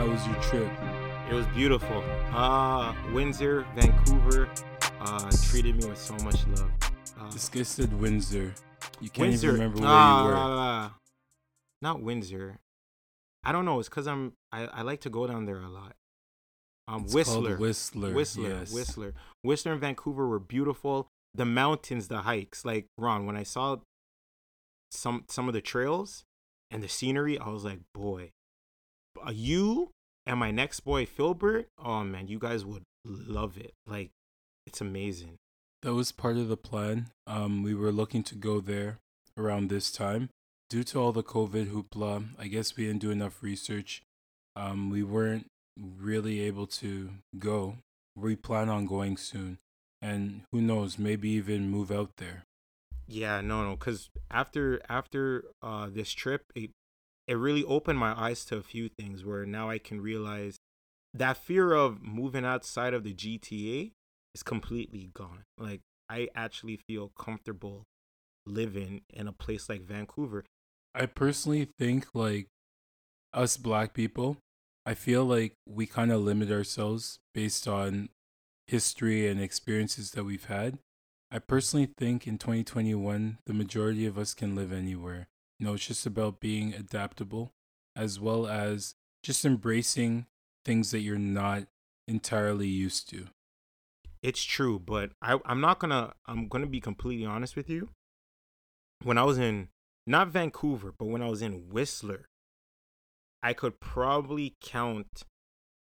How was your trip? It was beautiful. Uh, Windsor, Vancouver, uh, treated me with so much love. Uh, This guy said Windsor. You can't Windsor, even remember where ah, you were. not Windsor. I don't know. It's because I'm. I, I like to go down there a lot. Um, It's Whistler, Whistler. Whistler, yes. Whistler, Whistler, and Vancouver were beautiful. The mountains, the hikes. Like Ron, when I saw some some of the trails and the scenery, I was like, boy, uh, you and my next boy Philbert. Oh man, you guys would love it. Like, it's amazing. That was part of the plan. Um, we were looking to go there around this time. Due to all the COVID hoopla, I guess we didn't do enough research. Um, we weren't really able to go. We plan on going soon. And who knows, maybe even move out there. Yeah, no, no, because after after uh this trip, it it really opened my eyes to a few things where now I can realize that fear of moving outside of the GTA is completely gone. Like I actually feel comfortable living in a place like Vancouver. I personally think like us black people, I feel like we kind of limit ourselves based on history and experiences that we've had. I personally think in 2021, the majority of us can live anywhere. You know, it's just about being adaptable as well as just embracing things that you're not entirely used to. It's true, but I I'm not gonna I'm gonna be completely honest with you. When I was in not Vancouver, but when I was in Whistler, I could probably count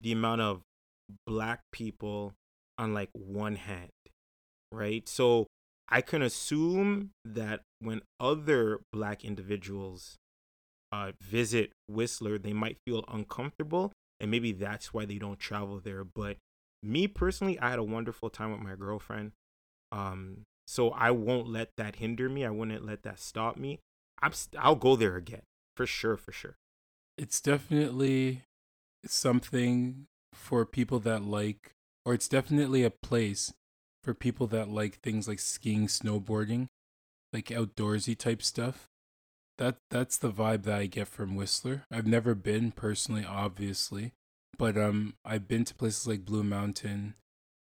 the amount of black people on like one hand, right? So I can assume that when other black individuals uh, visit Whistler, they might feel uncomfortable, and maybe that's why they don't travel there. But me personally, I had a wonderful time with my girlfriend. Um, so I won't let that hinder me. I wouldn't let that stop me. I'm st- I'll go there again for sure, for sure. It's definitely something for people that like, or it's definitely a place for people that like things like skiing, snowboarding, like outdoorsy type stuff. That that's the vibe that I get from Whistler. I've never been personally, obviously, but um, I've been to places like Blue Mountain.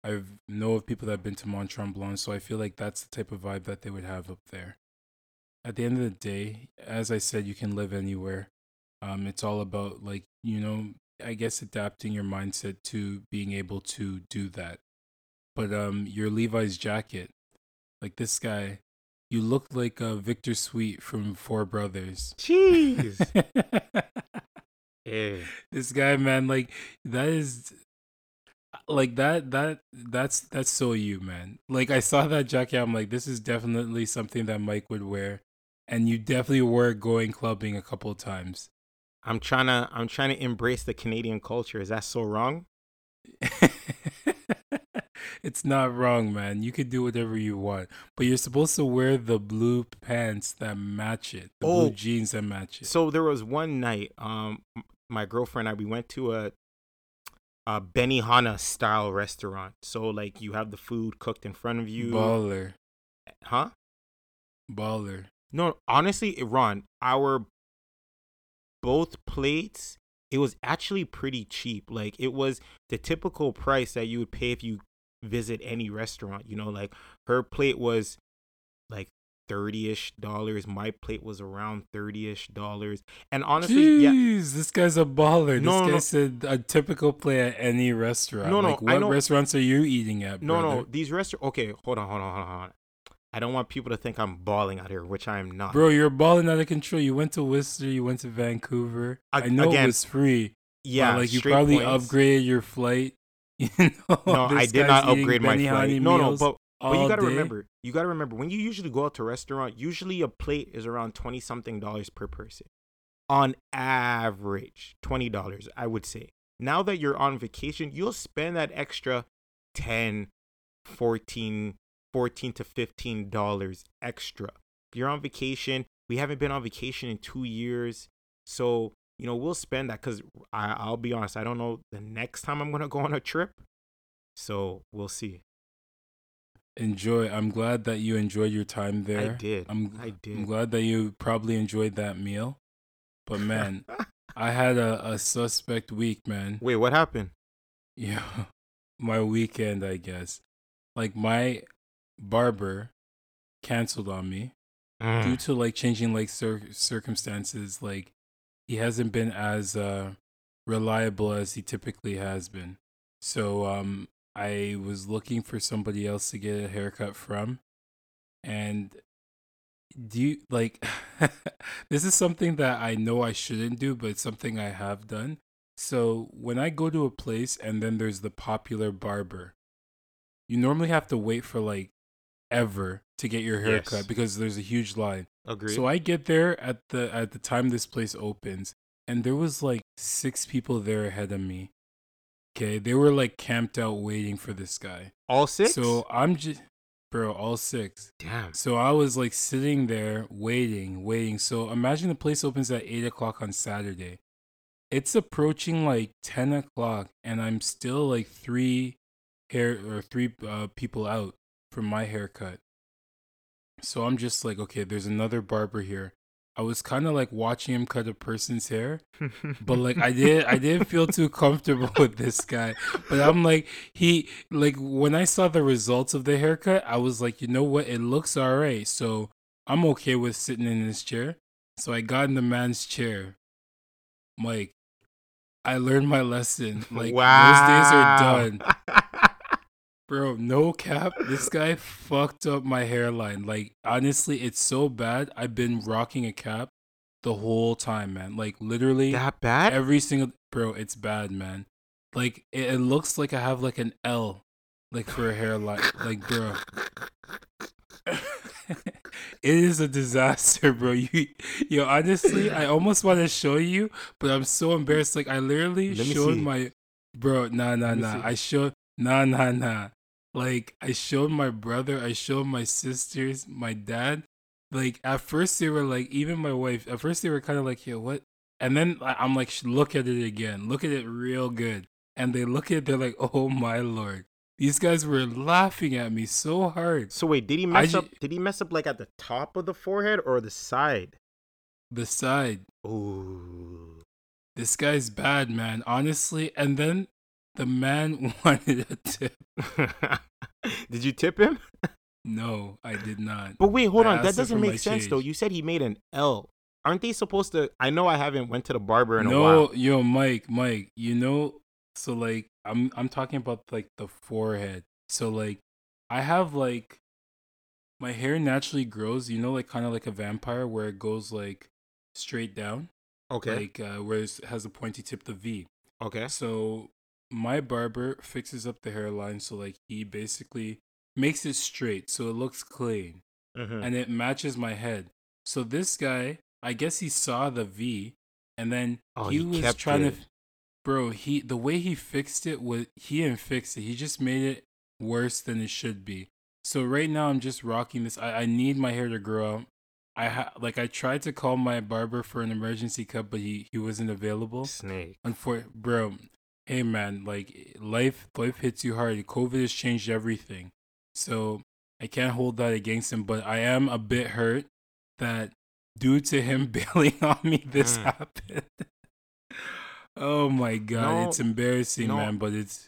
I know of people that have been to Mont Tremblant, so I feel like that's the type of vibe that they would have up there. At the end of the day, as I said, you can live anywhere. Um, it's all about like you know, I guess adapting your mindset to being able to do that. But um, your Levi's jacket, like this guy, you look like uh, Victor Sweet from Four Brothers. Jeez. yeah. this guy, man, like that is like that that that's that's so you, man. Like I saw that jacket, I'm like, this is definitely something that Mike would wear. And you definitely were going clubbing a couple of times. I'm trying to I'm trying to embrace the Canadian culture. Is that so wrong? it's not wrong, man. You could do whatever you want, but you're supposed to wear the blue pants that match it, the Oh. blue jeans that match it. So there was one night, um, my girlfriend and I we went to a a Benihana style restaurant. So like you have the food cooked in front of you, Baller, huh? baller. No, honestly, Ron, our both plates, it was actually pretty cheap. Like it was the typical price that you would pay if you visit any restaurant. You know, like her plate was like thirty-ish dollars. My plate was around thirty-ish dollars. And honestly, yeah, Jeez, this guy's a baller. No, this guy no. said a typical play at any restaurant. No, no, like, what restaurants are you eating at? no, no, brother? these restaurants. Okay, hold on, hold on, hold on, hold on. I don't want people to think I'm balling out here, which I am not. Bro, you're balling out of control. You went to Whistler, you went to Vancouver. I know it again, was free. yeah, like you probably points. upgraded your flight. You know, No, I did not upgrade my flight. No, no, but But you gotta day. remember, you gotta remember when you usually go out to a restaurant, usually a plate is around twenty something dollars per person. On average, twenty dollars, I would say. Now that you're on vacation, you'll spend that extra 10, 14, 14 to fifteen dollars extra. If you're on vacation, we haven't been on vacation in two years, so you know we'll spend that because I'll be honest, I don't know the next time I'm gonna go on a trip, so we'll see. Enjoy. I'm glad that you enjoyed your time there. I did. I'm, I I'm glad that you probably enjoyed that meal. But man, I had a, a suspect week, man. Wait, what happened? Yeah, my weekend, I guess. Like my barber canceled on me Mm. due to like changing like cir- circumstances. Like he hasn't been as uh reliable as he typically has been. So um, I was looking for somebody else to get a haircut from, and do you like this is something that I know I shouldn't do, but it's something I have done. So when I go to a place and then there's the popular barber, you normally have to wait for like ever to get your haircut Yes. because there's a huge line. Agreed. So I get there at the at the time this place opens, and there was like six people there ahead of me. Okay, they were like camped out waiting for this guy. All six. So I'm just, bro, all six. damn. So I was like sitting there waiting, waiting. So imagine the place opens at eight o'clock on Saturday. It's approaching like ten o'clock, and I'm still like three hair or three uh, people out from my haircut. So I'm just like, okay, there's another barber here. I was kind of like watching him cut a person's hair, but like I did I didn't feel too comfortable with this guy. But I'm like he like when I saw the results of the haircut, I was like, you know what, it looks alright. So I'm okay with sitting in this chair. So I got in the man's chair. Mike, I learned my lesson. Like wow. those days are done. Bro, no cap. This guy fucked up my hairline. Like, honestly, it's so bad. I've been rocking a cap the whole time, man. Like, literally that bad? every single bro. It's bad, man. Like, it, it looks like I have like an L, like for a hairline. Like, bro, it is a disaster, bro. You, yo, honestly, I almost want to show you, but I'm so embarrassed. Like, I literally Let showed my, bro. Nah, nah, nah. see. I showed, nah, nah, nah. Like, I showed my brother. I showed my sisters, my dad. Like, at first they were like, even my wife. At first they were kind of like, yo, what? And then I- I'm like, look at it again. Look at it real good. And they look at it, they're like, oh my lord. These guys were laughing at me so hard. So wait, did he mess ju- up? Did he mess up like at the top of the forehead or the side? The side. Ooh. This guy's bad, man. Honestly. And then the man wanted a tip. did you tip him? No, I did not. But wait, hold I on. That doesn't make sense though. You said he made an L. Aren't they supposed to? I know I haven't went to the barber in a no, while. yo, Mike, Mike, you know, so like I'm I'm talking about like the forehead. So like I have like my hair naturally grows, you know, like kind of like a vampire where it goes like straight down, Okay. like uh, where it has a pointy tip, the V. okay. So my barber fixes up the hairline so like he basically makes it straight so it looks clean Mhm. and it matches my head. So this guy, I guess he saw the V and then Oh, he, he was trying it. to bro, he the way he fixed it was he didn't fix it. He just made it worse than it should be. So right now I'm just rocking this. I, I need my hair to grow out. I ha- like I tried to call my barber for an emergency cut, but he, he wasn't available. Snake. Unfor bro, hey man, like life life hits you hard. COVID has changed everything. So I can't hold that against him, but I am a bit hurt that due to him bailing on me this Mm. happened. oh my god, No, it's embarrassing, no. man, but it's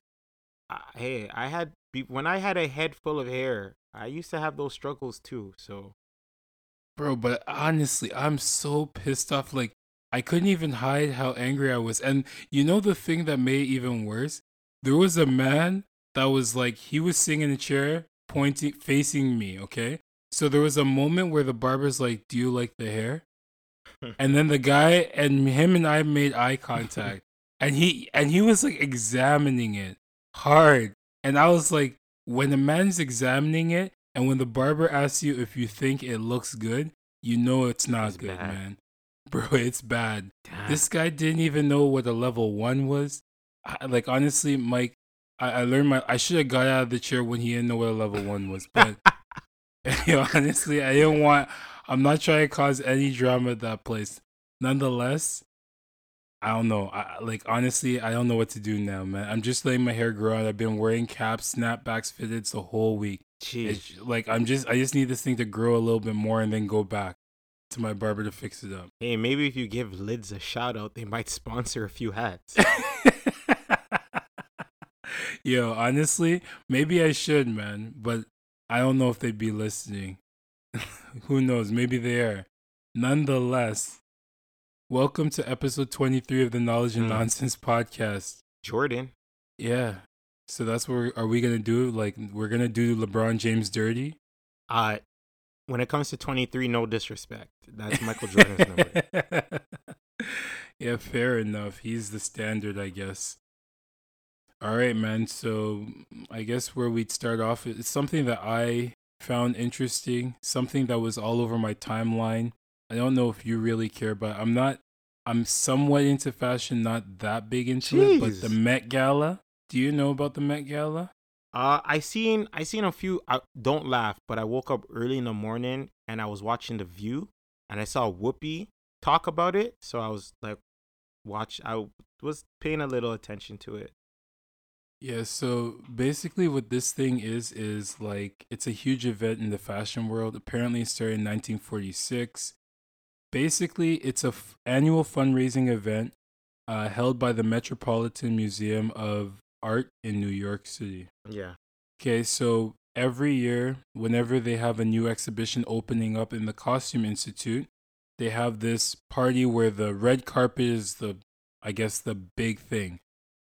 I, hey, I had when I had a head full of hair. I used to have those struggles too. So Bro, but honestly, I'm so pissed off. Like, I couldn't even hide how angry I was. And you know the thing that made it even worse? There was a man that was like, he was sitting in a chair, pointing, facing me, okay? So there was a moment where the barber's like, Do you like the hair? And then the guy and him and I made eye contact. and he and he was like examining it hard. And I was like, when a man's examining it and when the barber asks you if you think it looks good, you know it's not It's good, bad. man. Bro, it's bad. damn. This guy didn't even know what a level one was. I, like honestly, Mike, I, I learned my I should have got out of the chair when he didn't know what a level one was. But you know, honestly, I didn't want I'm not trying to cause any drama at that place. Nonetheless, I don't know. I like honestly, I don't know what to do now, man. I'm just letting my hair grow out. I've been wearing caps, snapbacks, fitteds the whole week. Jeez. It's like I'm just I just need this thing to grow a little bit more and then go back. To my barber to fix it up. Hey, maybe if you give Lids a shout out, they might sponsor a few hats. Yo, honestly, maybe I should, man, but I don't know if they'd be listening. Who knows? Maybe they are. Nonetheless, welcome to episode 23 of the Knowledge and Mm. Nonsense podcast. Jordan. Yeah. So that's what we're, are we going to do? Like, we're going to do LeBron James dirty? Uh when it comes to 23, no disrespect. That's Michael Jordan's number. yeah, fair enough. He's the standard, I guess. All right, man. So I guess where we'd start off is something that I found interesting, something that was all over my timeline. I don't know if you really care, but I'm not. I'm somewhat into fashion, not that big into it. But the Met Gala. Do you know about the Met Gala? Uh, I seen I seen a few. I, don't laugh, but I woke up early in the morning and I was watching The View, and I saw Whoopi talk about it. So I was like, watch. I was paying a little attention to it. Yeah, so basically what this thing is is like it's a huge event in the fashion world. Apparently it started in 1946. Basically, it's a f- annual fundraising event uh, held by the Metropolitan Museum of Art in New York City. Yeah. Okay, so every year, whenever they have a new exhibition opening up in the Costume Institute, they have this party where the red carpet is the, I guess, the big thing.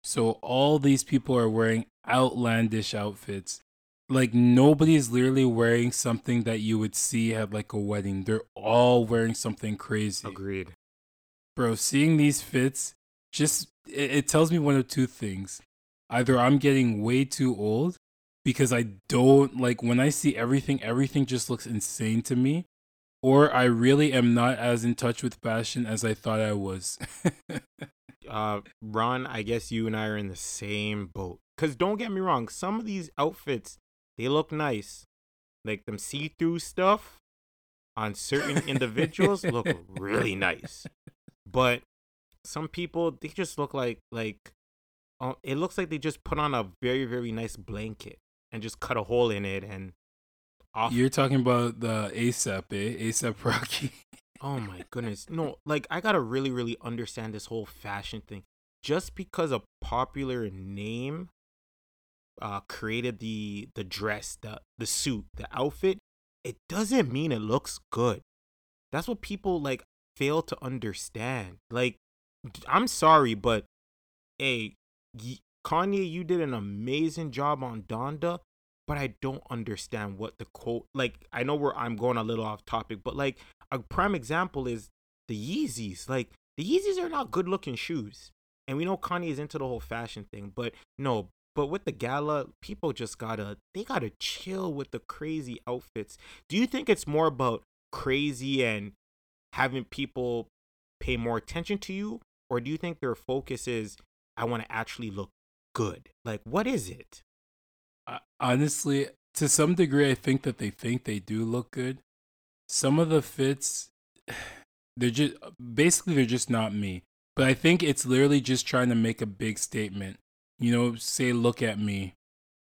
So all these people are wearing outlandish outfits. Like nobody's literally wearing something that you would see at like a wedding. They're all wearing something crazy Agreed. bro seeing these fits just it, it tells me one of two things either i'm getting way too old because i don't like when i see everything everything just looks insane to me or i really am not as in touch with fashion as i thought i was. Uh, Ron, I guess you and I are in the same boat. Cause don't get me wrong, some of these outfits they look nice, like them see-through stuff on certain individuals look really nice, but some people they just look like like uh, it looks like they just put on a very very nice blanket and just cut a hole in it and off. you're talking about the asap eh asap rocky Oh my goodness. No, like I gotta really, really understand this whole fashion thing. Just because a popular name uh created the the dress, the the suit, the outfit, it doesn't mean it looks good. That's what people like fail to understand. Like I'm sorry, but hey, Kanye, you did an amazing job on Donda, but I don't understand what the quote like I know where I'm going a little off topic, but like a prime example is the Yeezys. Like the Yeezys are not good looking shoes. And we know Kanye is into the whole fashion thing, but no, but with the gala, people just gotta they gotta chill with the crazy outfits. Do you think it's more about crazy and having people pay more attention to you? Or do you think their focus is I wanna actually look good? Like what is it? I- honestly, to some degree, I think that they think they do look good. Some of the fits, they're just basically they're just not me. But I think it's literally just trying to make a big statement. You know, say, "Look at me."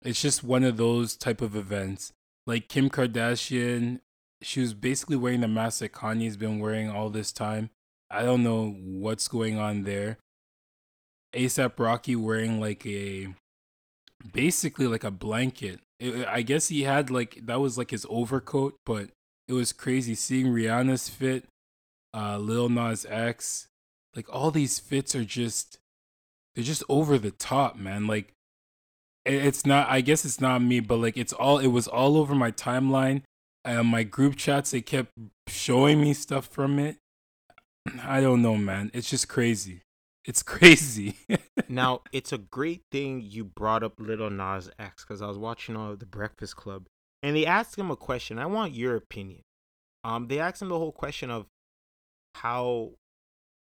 It's just one of those type of events. Like Kim Kardashian, she was basically wearing the mask that Kanye's been wearing all this time. I don't know what's going on there. ASAP Rocky wearing like a basically like a blanket. It, I guess he had like that was like his overcoat, but it was crazy seeing Rihanna's fit, uh, Lil Nas X, like all these fits are just they're just over the top, man. Like it, it's not. I guess it's not me, but like it's all. It was all over my timeline. Uh, my group chats, they kept showing me stuff from it. I don't know, man. It's just crazy. It's crazy. now it's a great thing you brought up Little Nas X because I was watching all of the Breakfast Club and they asked him a question. I want your opinion. Um, they asked him the whole question of how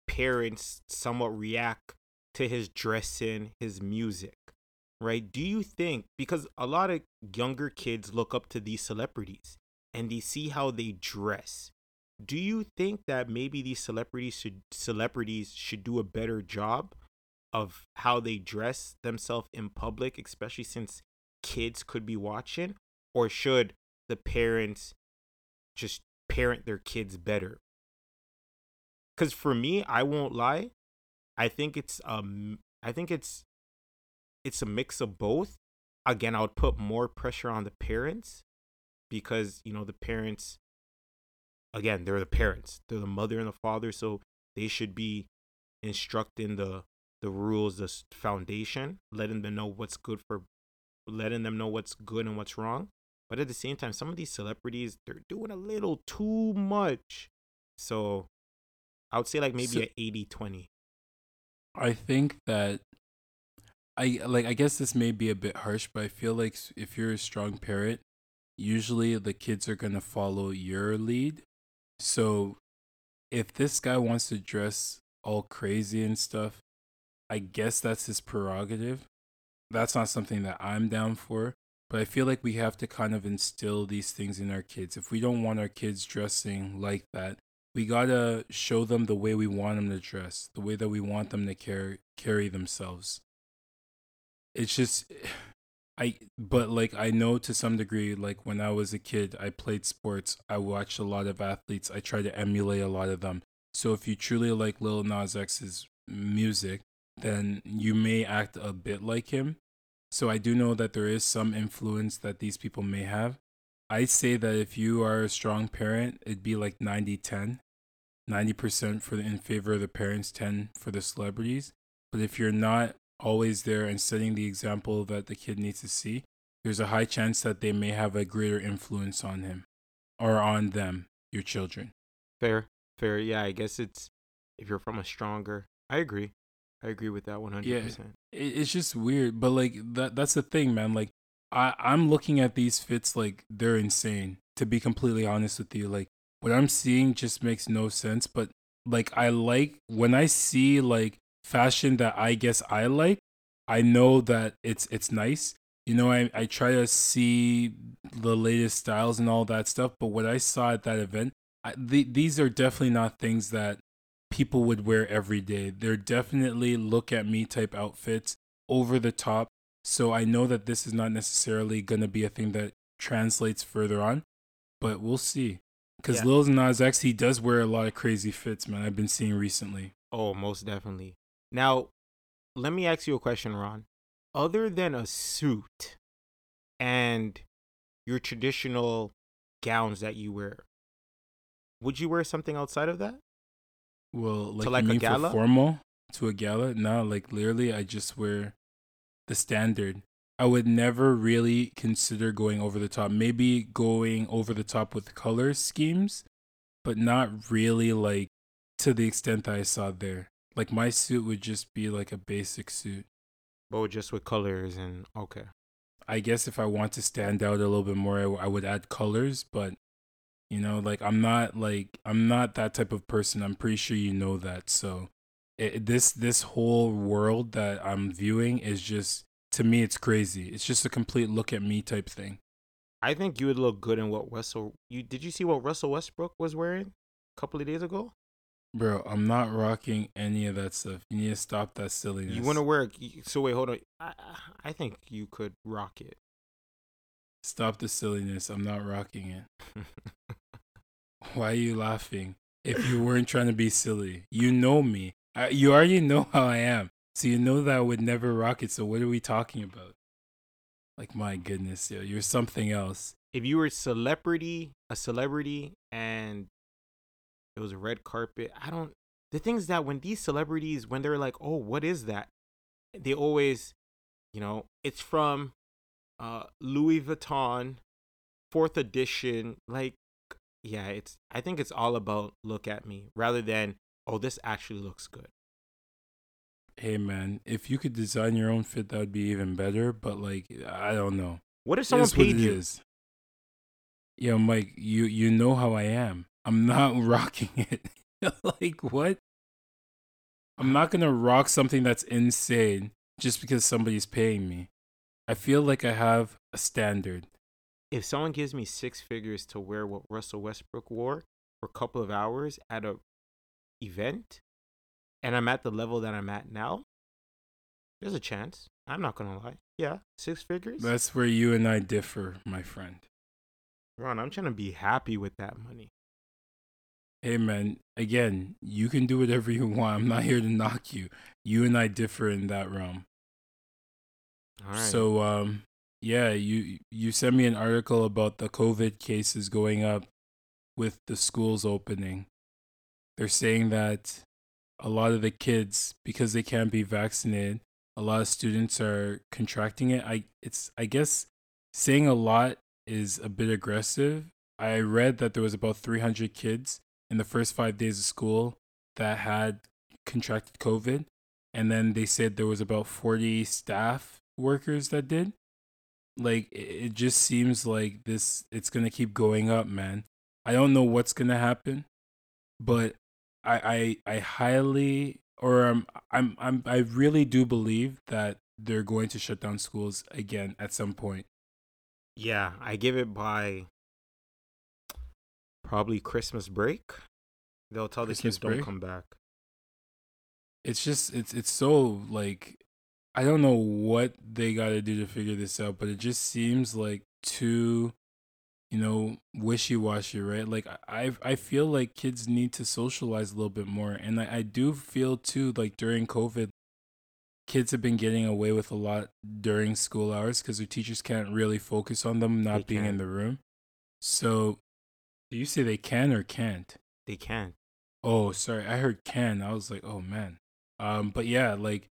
parents somewhat react to his dressing, his music, right? Do you think because a lot of younger kids look up to these celebrities and they see how they dress? Do you think that maybe these celebrities should celebrities should do a better job of how they dress themselves in public, especially since kids could be watching, or should the parents just parent their kids better because for me, I won't lie. I think it's um, I think it's it's a mix of both. Again, I would put more pressure on the parents because you know the parents. Again, they're the parents. They're the mother and the father, so they should be instructing the the rules, the foundation, letting them know what's good for, letting them know what's good and what's wrong. But at the same time, some of these celebrities they're doing a little too much. So I would say like maybe So- a 80 20. I think that I like I guess this may be a bit harsh, but I feel like if you're a strong parent, usually the kids are going to follow your lead. So if this guy wants to dress all crazy and stuff, I guess that's his prerogative. That's not something that I'm down for, but I feel like we have to kind of instill these things in our kids. If we don't want our kids dressing like that, we gotta show them the way we want them to dress, the way that we want them to carry carry themselves. It's just, I but like I know to some degree, like when I was a kid, I played sports. I watched a lot of athletes. I try to emulate a lot of them. So if you truly like Lil Nas X's music, then you may act a bit like him. So I do know that there is some influence that these people may have. I'd say that if you are a strong parent, it'd be like 90 10. 90% for the, in favor of the parents, 10 for the celebrities. But if you're not always there and setting the example that the kid needs to see, there's a high chance that they may have a greater influence on him or on them, your children. Fair, fair. Yeah, I guess it's if you're from a stronger. I agree. I agree with that 100%. it, it's just weird but like that that's the thing man like i i'm looking at these fits like they're insane to be completely honest with you like what i'm seeing just makes no sense but like i like when i see like fashion that i guess i like i know that it's it's nice you know i i try to see the latest styles and all that stuff but what i saw at that event I, the, these are definitely not things that people would wear every day. They're definitely look at me type outfits, over the top. So I know that this is not necessarily going to be a thing that translates further on, but we'll see. Because Yeah. Lil Nas X, he does wear a lot of crazy fits, man. I've been seeing recently. Oh, most definitely. Now, let me ask you a question, Ron. Other than a suit and your traditional gowns that you wear, would you wear something outside of that? Well, like, like you a gala? for formal to a gala? No, like literally, I just wear the standard. I would never really consider going over the top. Maybe going over the top with color schemes, but not really like to the extent that I saw there. Like my suit would just be like a basic suit. But just with colors and okay. I guess if I want to stand out a little bit more, I would add colors, but you know, like I'm not like I'm not that type of person. I'm pretty sure you know that. So it, this this whole world that I'm viewing is just to me it's crazy. It's just a complete look at me type thing. I think you would look good in what Russell. You did you see what Russell Westbrook was wearing a couple of days ago? Bro, I'm not rocking any of that stuff. You need to stop that silliness. You want to wear? So wait, hold on. I I think you could rock it. stop the silliness. I'm not rocking it. Why are you laughing? If you weren't trying to be silly, you know me. I, you already know how I am. So you know that I would never rock it. So what are we talking about? Like my goodness, yo, you're something else. if you were a celebrity, a celebrity, and it was a red carpet, I don't. The thing is that when these celebrities, when they're like, "Oh, what is that?" They always, you know, it's from uh, Louis Vuitton, fourth edition. Like, yeah, it's. I think it's all about look at me rather than oh, this actually looks good. Hey man, if you could design your own fit, that would be even better. But like, I don't know. What if someone what paid it you? is. Yo, Mike, you you know how I am. I'm not rocking it. like what? I'm not gonna rock something that's insane just because somebody's paying me. I feel like I have a standard. if someone gives me six figures to wear what Russell Westbrook wore for a couple of hours at a event, and I'm at the level that I'm at now, there's a chance. I'm not gonna lie. Yeah, six figures. That's where you and I differ, my friend. Ron, I'm trying to be happy with that money. Hey man, again, you can do whatever you want. I'm not here to knock you. You and I differ in that realm. All right. So um yeah, you you sent me an article about the COVID cases going up with the schools opening. They're saying that a lot of the kids because they can't be vaccinated, a lot of students are contracting it. I it's I guess saying a lot is a bit aggressive. I read that there was about 300 kids in the first 5 days of school that had contracted COVID. And then they said there was about 40 staff workers that did. Like it just seems like this it's gonna keep going up man. I don't know what's gonna happen but i i, I highly or um, i'm i'm i really do believe that they're going to shut down schools again at some point. Yeah, I give it by probably Christmas break. They'll tell the Christmas kids don't come back. it's just it's it's so like I don't know what they got to do to figure this out, but it just seems like too you know wishy-washy, right? Like I I feel like kids need to socialize a little bit more and I, I do feel too like during COVID kids have been getting away with a lot during school hours cuz their teachers can't really focus on them not They being in can't. the room. So do you say they can or can't? They can't. Oh, sorry. I heard can. I was like, oh man. Um, but yeah, like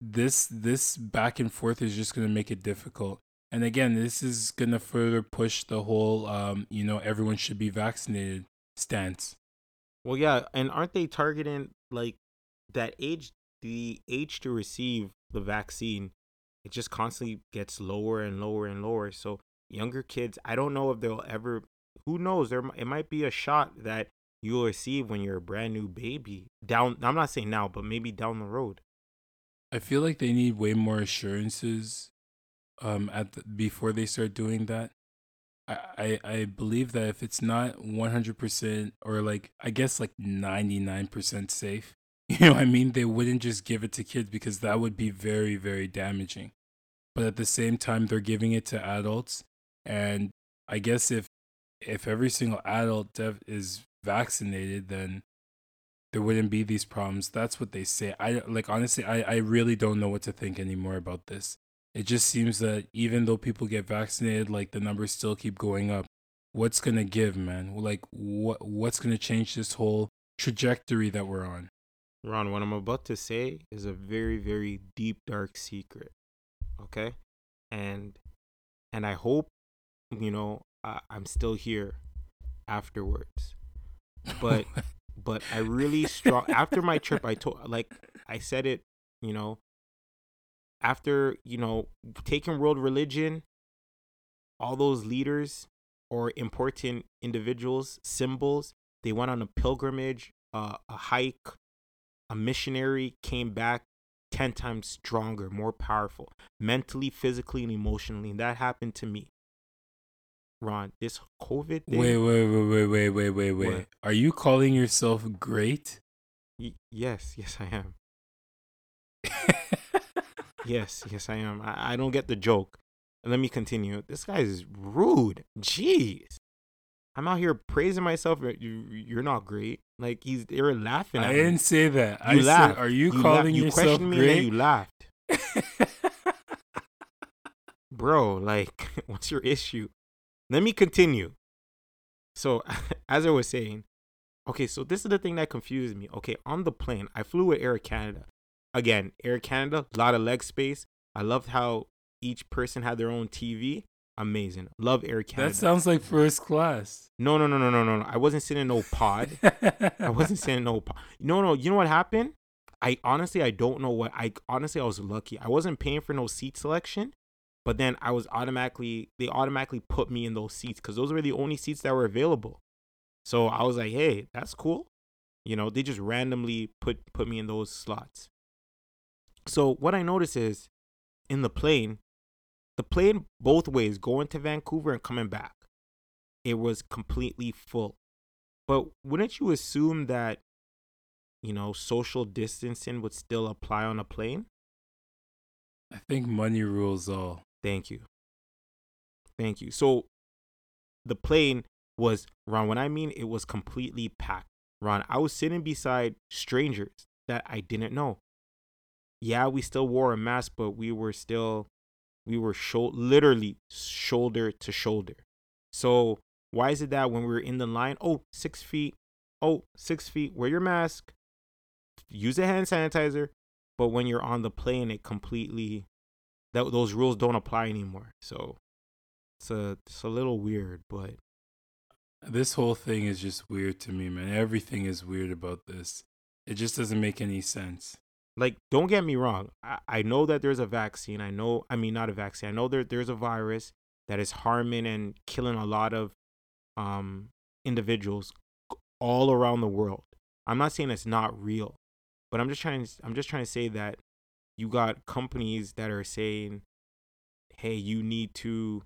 this this back and forth is just gonna make it difficult. And again, this is gonna further push the whole um, you know, everyone should be vaccinated stance. Well, yeah, and aren't they targeting like that age? The age to receive the vaccine, it just constantly gets lower and lower and lower. So younger kids, I don't know if they'll ever. Who knows? There, it might be a shot that you'll receive when you're a brand new baby. Down, I'm not saying now, but maybe down the road. I feel like they need way more assurances um at the, before they start doing that. I, I I believe that if it's not 100% or like I guess like 99% safe, you know I mean, they wouldn't just give it to kids because that would be very very damaging. But at the same time they're giving it to adults and I guess if if every single adult dev is vaccinated then there wouldn't be these problems. That's what they say. I like honestly, I, I really don't know what to think anymore about this. It just seems that even though people get vaccinated, like the numbers still keep going up. What's gonna give, man? Like what what's gonna change this whole trajectory that we're on? Ron, what I'm about to say is a very, very deep, dark secret. Okay, and and I hope you know I, I'm still here afterwards. But but I really strong after my trip. I told like I said it. You know, after you know taking world religion, all those leaders or important individuals, symbols, they went on a pilgrimage, uh, a hike, a missionary came back 10 times stronger, more powerful, mentally, physically, and emotionally. And that happened to me. Ron, this COVID thing. Wait, wait, wait, wait, wait, wait, wait, wait. What? Are you calling yourself great? Y- yes, yes, I am. Yes, yes, I am. I, I don't get the joke. Let me continue. This guy is rude. Jeez. I'm out here praising myself. You, you're not great. Like he's they're laughing at I me. didn't say that. I You said, laughed. are you, la- calling you yourself questioned me great? you laughed. Bro, like, what's your issue? Let me continue. So, as I was saying, okay, so this is the thing that confuses me. Okay, on the plane, I flew with Air Canada. Again, Air Canada, a lot of leg space. I loved how each person had their own TV. Amazing. Love Air Canada. that sounds like first class. no, no, no, no, no, no. I wasn't sitting in no pod. I wasn't saying no. pod. No, no. You know what happened? I honestly, I don't know what. I honestly, I was lucky. I wasn't paying for no seat selection, but then I was automatically. They automatically put me in those seats because those were the only seats that were available. So I was like, hey, that's cool. You know, they just randomly put put me in those slots. So what I noticed is, in the plane, the plane both ways going to Vancouver and coming back, it was completely full. But wouldn't you assume that, you know, social distancing would still apply on a plane? I think money rules all. Thank you. Thank you. So the plane, was Ron. When I mean it was completely packed, Ron, I was sitting beside strangers that I didn't know. Yeah, we still wore a mask, but we were still, we were sho- literally shoulder to shoulder. So why is it that when we were in the line, oh, six feet, oh, six feet, wear your mask, use a hand sanitizer, but when you're on the plane, it completely that those rules don't apply anymore. So it's a it's a little weird, but this whole thing is just weird to me, man. Everything is weird about this. It just doesn't make any sense. Like, don't get me wrong. I, I know that there's a vaccine. I know, I mean, not a vaccine. I know there, there's a virus that is harming and killing a lot of um, individuals all around the world. I'm not saying it's not real, but I'm just trying. I'm just trying to say that you got companies that are saying, "Hey, you need to,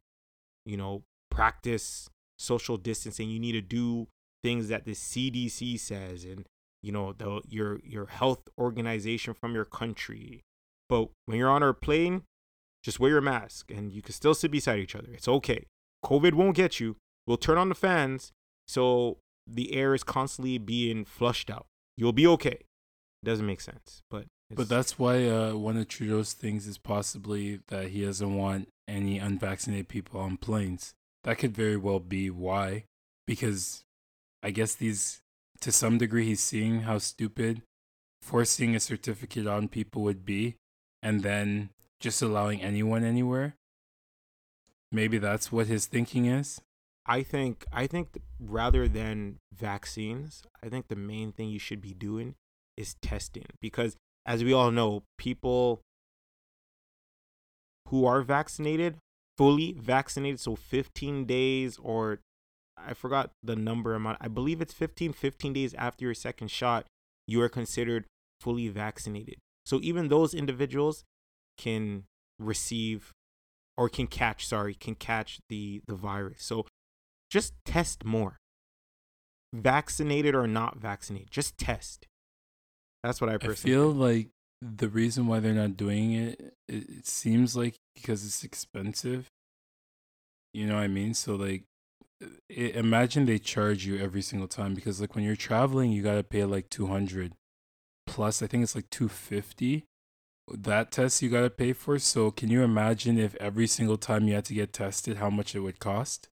you know, practice social distancing. You need to do things that the CDC says and you know the your your health organization from your country. But when you're on a plane, just wear your mask and you can still sit beside each other. It's okay. COVID won't get you. We'll turn on the fans so the air is constantly being flushed out. You'll be okay. Doesn't make sense, but but that's why uh, one of Trudeau's things is possibly that he doesn't want any unvaccinated people on planes that could very well be why. Because I guess these, to some degree, he's seeing how stupid forcing a certificate on people would be and then just allowing anyone anywhere. Maybe that's what his thinking is. I think I think rather than vaccines, I think the main thing you should be doing is testing because as we all know, people who are vaccinated fully vaccinated, so 15 days or I forgot the number amount. I believe it's 15, 15 days after your second shot, you are considered fully vaccinated. So even those individuals can receive or can catch, sorry, can catch the the virus. So just test more. Vaccinated or not vaccinated, just test. That's what I personally I feel think. like the reason why they're not doing it, it, it seems like because it's expensive. You know what I mean? So like it, imagine they charge you every single time because like when you're traveling you got to pay like 200 plus I think it's like 250 that test you got to pay for. So can you imagine if every single time you had to get tested how much it would cost?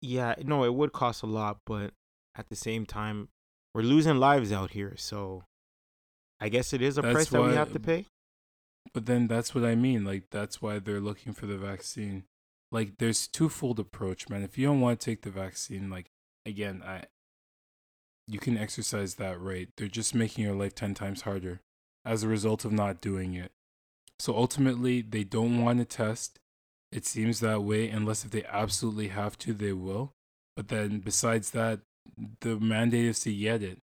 Yeah, no, it would cost a lot, but at the same time we're losing lives out here, so I guess it is a that's price that we have to pay. But then that's what I mean. Like that's why they're looking for the vaccine. Like there's twofold approach, man. If you don't want to take the vaccine, like again, I you can exercise that right. They're just making your life 10 times harder as a result of not doing it. So ultimately, they don't want to test. It seems that way unless if they absolutely have to, they will. But then besides that, the mandate is to get it.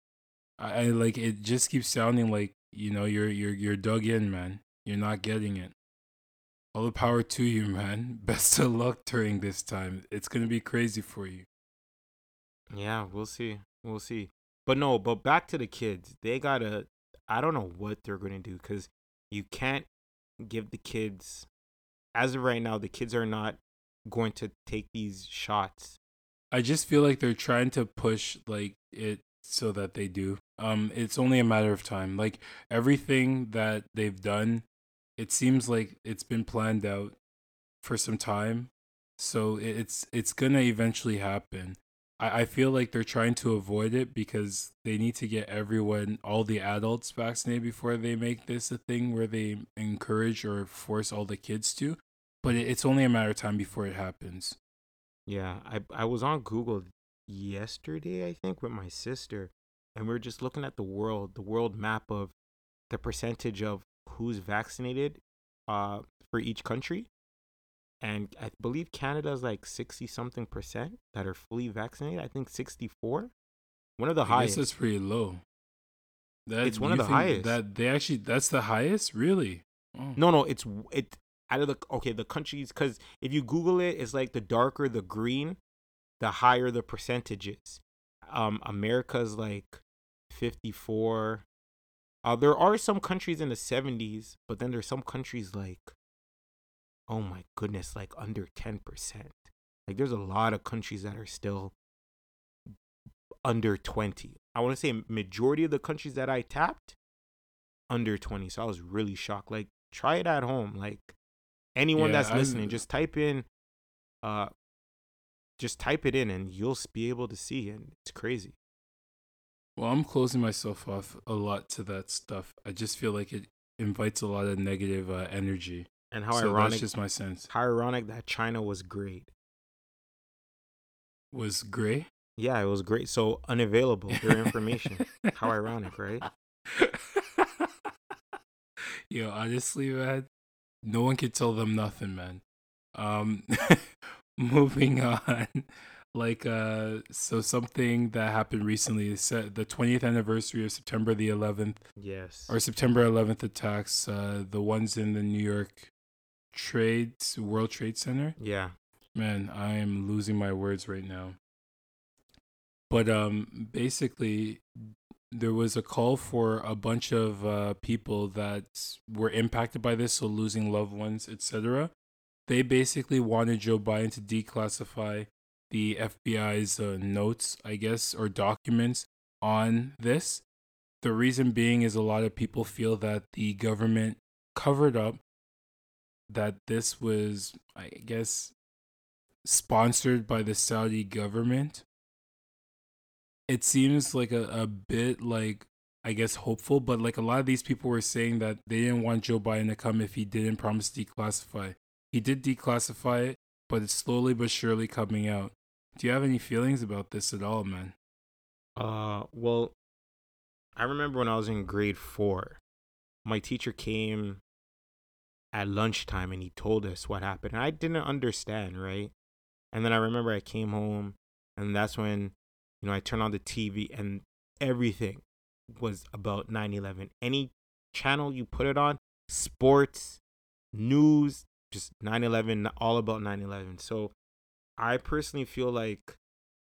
I, I like it just keeps sounding like you know you're you're you're dug in, man. You're not getting it. All the power to you, man. Best of luck during this time. It's gonna be crazy for you. Yeah, we'll see. We'll see. But no, but back to the kids. They gotta. I don't know what they're gonna do because you can't give the kids. As of right now, the kids are not going to take these shots. I just feel like they're trying to push like it so that they do. Um, it's only a matter of time. Like everything that they've done, it seems like it's been planned out for some time. So it's it's gonna eventually happen. I, I feel like they're trying to avoid it because they need to get everyone, all the adults vaccinated before they make this a thing where they encourage or force all the kids to. But it's only a matter of time before it happens. Yeah, I I was on Google yesterday, I think, with my sister, and we are just looking at the world, the world map of the percentage of who's vaccinated uh, for each country. And I believe Canada is like 60 something percent that are fully vaccinated. I think 64. One of the I highest. That's pretty low. That, it's one of the highest. That they actually that's the highest, really. Oh. No, no, it's it out of the okay the countries because if you Google it, it's like the darker the green, the higher the percentages. Um, America's like 54. Uh, there are some countries in the 70s, but then there's some countries like, oh my goodness, like under 10%. Like there's a lot of countries that are still under 20. I want to say majority of the countries that I tapped under 20. So I was really shocked. Like try it at home. Like anyone Yeah, that's I'm- listening, just type in uh just type it in and you'll be able to see and it's crazy. Well, I'm closing myself off a lot to that stuff. I just feel like it invites a lot of negative uh, energy. And how so ironic that's just my sense. how ironic that China was great. Was gray? Yeah, it was great. So unavailable their information. how ironic, right? Yo, honestly, man, no one can tell them nothing, man. Um, moving on, like, uh, so something that happened recently is set the 20th anniversary of September the 11th Yes. or September 11th attacks, uh, the ones in the New York Trade World Trade Center. yeah. Man, I am losing my words right now. But um basically there was a call for a bunch of uh, people that were impacted by this, so losing loved ones, etc. They basically wanted Joe Biden to declassify the FBI's uh, notes, I guess, or documents on this. The reason being is a lot of people feel that the government covered up that this was, I guess, sponsored by the Saudi government. It seems like a, a bit like I guess hopeful, but like a lot of these people were saying that they didn't want Joe Biden to come if he didn't promise to declassify. He did declassify it, but it's slowly but surely coming out. Do you have any feelings about this at all, man? Uh, well, I remember when I was in grade four, my teacher came at lunchtime and he told us what happened. And I didn't understand, right? And then I remember I came home and that's when, you know, I turned on the TV and everything was about 9 11. Any channel you put it on, sports, news, just 9 11, all about 9 11. So I personally feel like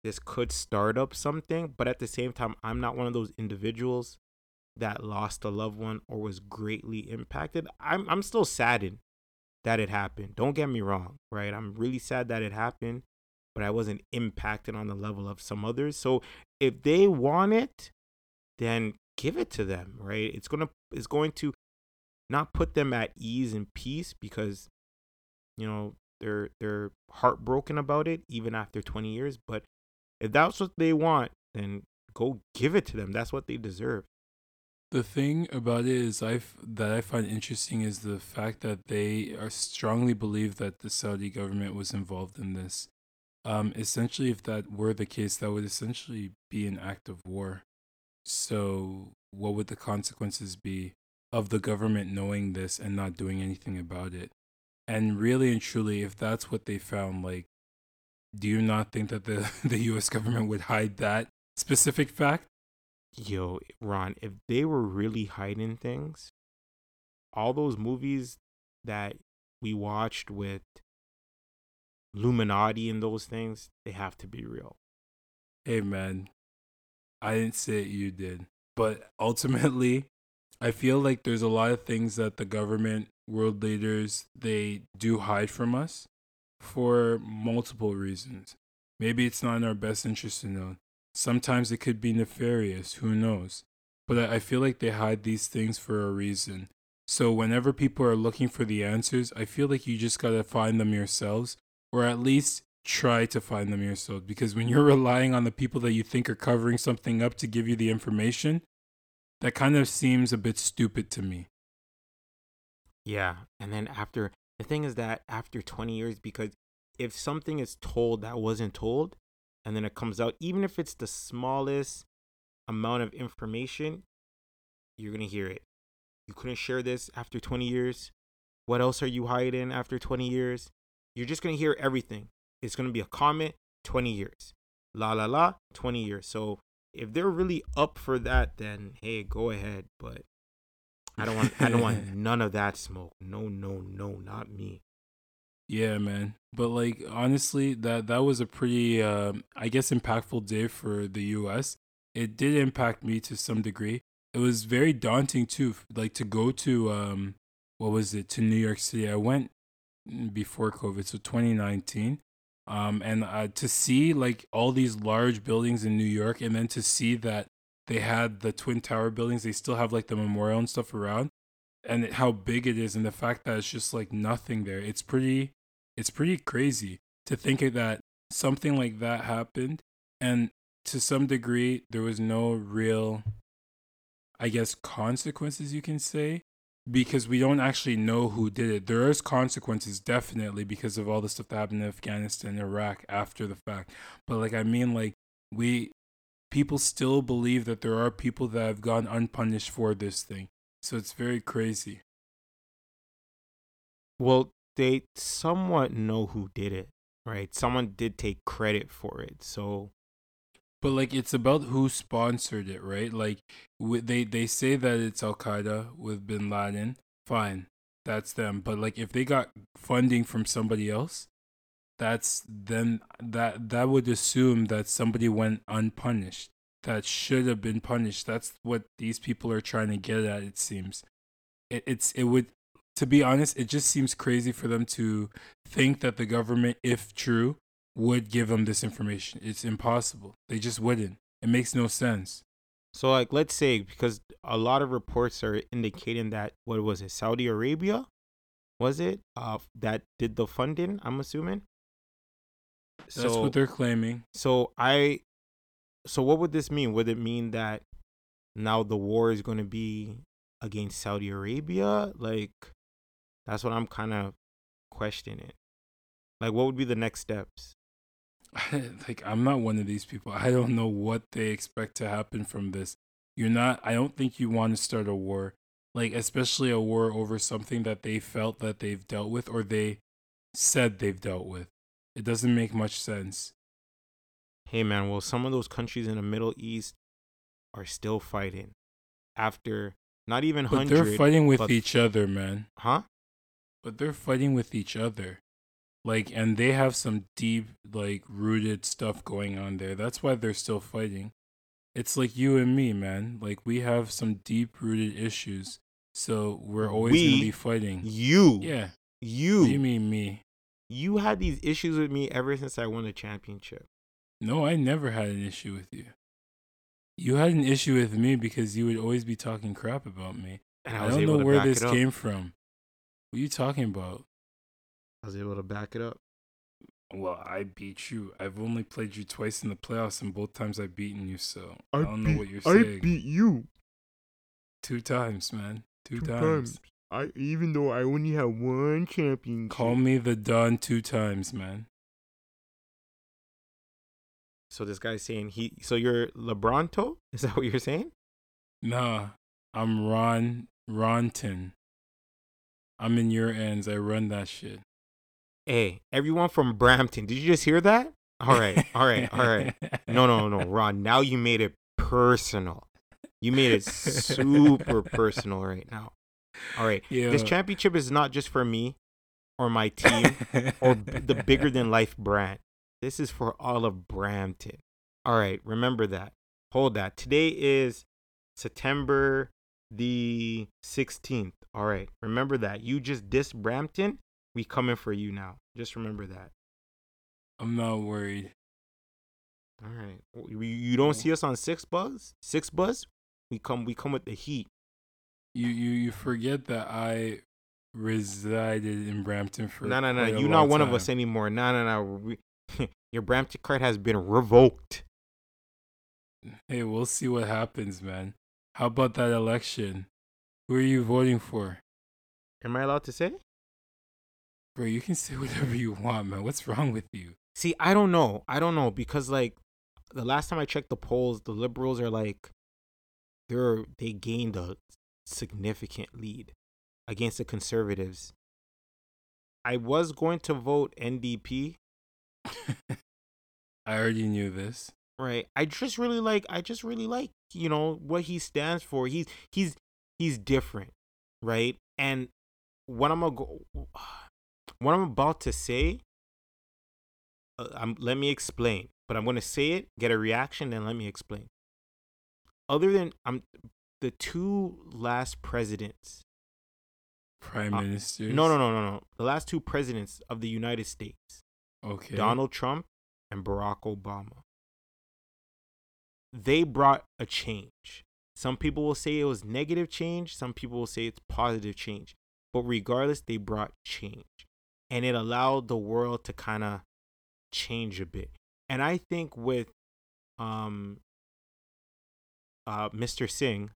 this could start up something, but at the same time, I'm not one of those individuals that lost a loved one or was greatly impacted. I'm I'm still saddened that it happened. Don't get me wrong, right? I'm really sad that it happened, but I wasn't impacted on the level of some others. So if they want it, then give it to them, right? It's gonna it's going to not put them at ease and peace because you know they're they're heartbroken about it even after 20 years but if that's what they want then go give it to them that's what they deserve The thing about it is I that I find interesting is the fact that they are strongly believe that the Saudi government was involved in this. Um, essentially, if that were the case, that would essentially be an act of war. So, what would the consequences be of the government knowing this and not doing anything about it? And really and truly, if that's what they found, like, do you not think that the the U.S. government would hide that specific fact? yo ron if they were really hiding things all those movies that we watched with illuminati and those things they have to be real Hey man, I didn't say it, you did. But ultimately, I feel like there's a lot of things that the government, world leaders, they do hide from us for multiple reasons. Maybe it's not in our best interest to know. Sometimes it could be nefarious, who knows? But I feel like they hide these things for a reason. So whenever people are looking for the answers, I feel like you just gotta find them yourselves, or at least try to find them yourself. Because when you're relying on the people that you think are covering something up to give you the information, that kind of seems a bit stupid to me. Yeah. And then after the thing is that after 20 years, because if something is told that wasn't told, and then it comes out, even if it's the smallest amount of information, you're going to hear it. You couldn't share this after 20 years. What else are you hiding after 20 years? You're just going to hear everything. It's going to be a comment 20 years. La la la, 20 years. So if they're really up for that, then hey, go ahead. But I don't want I don't want none of that smoke. No, no, no, not me. Yeah, man. But like honestly, that that was a pretty um I guess impactful day for the US. It did impact me to some degree. It was very daunting too, like to go to um what was it? To New York City. I went before COVID, so 2019. Um, and uh, to see like all these large buildings in New York, and then to see that they had the twin tower buildings, they still have like the memorial and stuff around, and how big it is, and the fact that it's just like nothing there. It's pretty, it's pretty crazy to think that something like that happened, and to some degree there was no real, I guess, consequences you can say because we don't actually know who did it. There is consequences definitely because of all the stuff that happened in Afghanistan Iraq after the fact. But like I mean like we people still believe that there are people that have gone unpunished for this thing. So it's very crazy. Well, they somewhat know who did it, right? Someone did take credit for it. So but like it's about who sponsored it, right? Like they they say that it's Al Qaeda with Bin Laden. Fine, that's them. But like if they got funding from somebody else, that's then that that would assume that somebody went unpunished. That should have been punished. That's what these people are trying to get at. It seems. It, it's it would to be honest, it just seems crazy for them to think that the government, if true, would give them this information. It's impossible. They just wouldn't. It makes no sense. So, like, let's say because a lot of reports are indicating that what was it, Saudi Arabia, was it, uh, that did the funding? I'm assuming. That's so, what they're claiming. So I, so what would this mean? Would it mean that now the war is going to be against Saudi Arabia? Like, that's what I'm kind of questioning. Like, what would be the next steps? like I'm not one of these people. I don't know what they expect to happen from this. You're not I don't think you want to start a war. Like especially a war over something that they felt that they've dealt with or they said they've dealt with. It doesn't make much sense. Hey man, well some of those countries in the Middle East are still fighting after not even But they they're fighting with each other, man. Huh? But they're fighting with each other. Like and they have some deep like rooted stuff going on there. That's why they're still fighting. It's like you and me man. Like we have some deep rooted issues. So we're always we, gonna be fighting. You. Yeah. You. You mean me you had these issues with me ever since i won the championship no i never had an issue with you you had an issue with me because you would always be talking crap about me and i, I don't know where this came from what are you talking about I was able to back it up. Well, I beat you. I've only played you twice in the playoffs, and both times I've beaten you. So I, I don't beat, know what you're saying. I beat you two times, man. Two, two times. times. I even though I only have one champion. Call me the Don two times, man. So this guy's saying he. So you're Lebronto? Is that what you're saying? Nah, I'm Ron Ronton. I'm in your ends. I run that shit. Hey, everyone from Brampton, did you just hear that? All right, all right, all right. No, no, no, Ron. Now you made it personal. You made it super personal right now. All right. Yeah. This championship is not just for me or my team or the bigger than life brand. This is for all of Brampton. All right, remember that. Hold that. Today is September the 16th. All right, remember that. You just dissed Brampton we coming for you now. Just remember that. I'm not worried. All right. You don't see us on six buzz? Six buzz? We come. We come with the heat. You you you forget that I resided in Brampton for. No no no. You're not one time. of us anymore. No no no. Your Brampton card has been revoked. Hey, we'll see what happens, man. How about that election? Who are you voting for? Am I allowed to say? Bro, you can say whatever you want, man. What's wrong with you? See, I don't know. I don't know because like the last time I checked the polls, the liberals are like they're they gained a significant lead against the conservatives. I was going to vote NDP. I already knew this. Right. I just really like I just really like, you know, what he stands for. He's he's he's different, right? And what I'm gonna go what I'm about to say, uh, I'm, let me explain. But I'm going to say it, get a reaction, then let me explain. Other than I'm the two last presidents, prime uh, ministers. No, no, no, no, no. The last two presidents of the United States. Okay. Donald Trump and Barack Obama. They brought a change. Some people will say it was negative change, some people will say it's positive change. But regardless, they brought change. And it allowed the world to kind of change a bit. And I think with um uh Mr. Singh,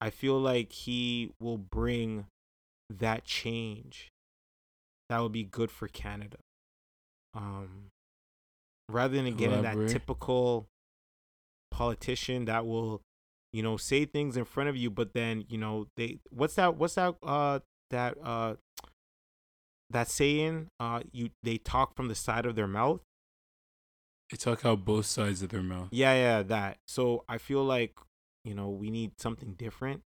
I feel like he will bring that change that would be good for Canada. Um, rather than getting that typical politician that will, you know, say things in front of you, but then you know they what's that what's that uh that uh that saying uh you they talk from the side of their mouth. They talk out both sides of their mouth. Yeah, yeah, that. So I feel like you know we need something different.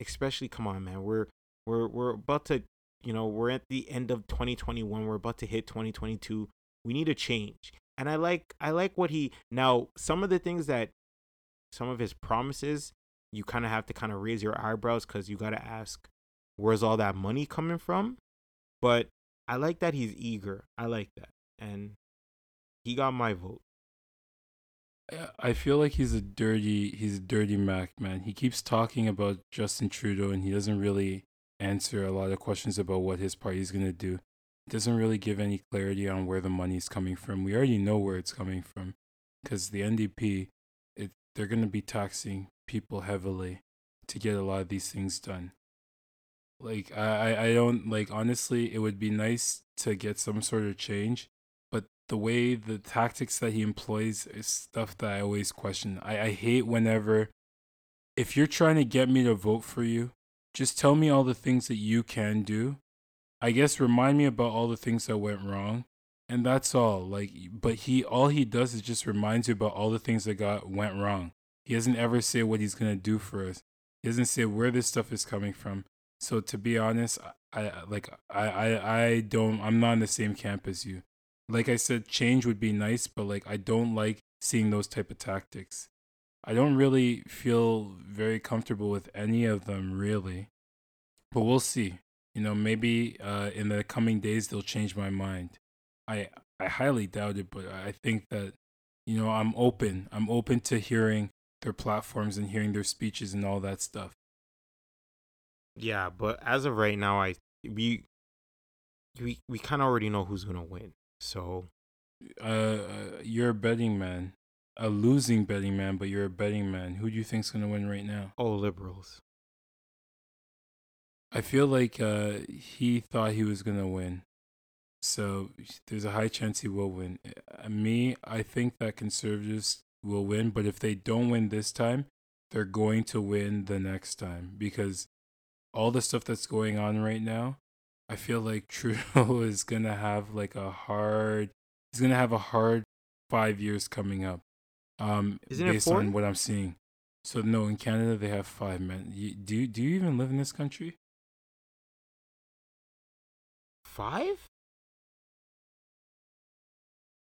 Especially, come on, man, we're we're we're about to, you know, we're at the end of 2021. We're about to hit 2022. We need a change, and I like I like what he now. Some of the things that, some of his promises, you kind of have to kind of raise your eyebrows because you got to ask, where's all that money coming from? But I like that he's eager. I like that, and he got my vote. I- feel like he's a dirty he's a dirty Mac man. He keeps talking about Justin Trudeau and he doesn't really answer a lot of questions about what his party is gonna do. Doesn't really give any clarity on where the money's coming from. We already know where it's coming from, because the NDP, it they're gonna be taxing people heavily to get a lot of these things done. Like I I don't like honestly. It would be nice to get some sort of change, the way the tactics that he employs is stuff that I always question. I, I hate whenever if you're trying to get me to vote for you, just tell me all the things that you can do. I guess remind me about all the things that went wrong. And that's all. Like but he all he does is just reminds you about all the things that got went wrong. He doesn't ever say what he's gonna do for us. He doesn't say where this stuff is coming from. So to be honest, I, I like I, I I don't I'm not in the same camp as you like I said, change would be nice, but like I don't like seeing those type of tactics. I don't really feel very comfortable with any of them really. But we'll see. You know, maybe uh, in the coming days they'll change my mind. I I highly doubt it, but I think that you know I'm open. I'm open to hearing their platforms and hearing their speeches and all that stuff. Yeah, but as of right now, I we we we kind of already know who's gonna win. So Uh, uh, you're a betting man, a losing betting man, but you're a betting man. Who do you think's gonna win right now? All liberals. I feel like uh, he thought he was gonna win, so there's a high chance he will win. Uh, me, I think that conservatives will win, but if they don't win this time, they're going to win the next time because all the stuff that's going on right now, I feel like Trudeau is gonna have like a hard. He's gonna have a hard five years coming up. Um, based on what I'm seeing. So no, in Canada they have five men. You, do you, do you even live in this country? Five?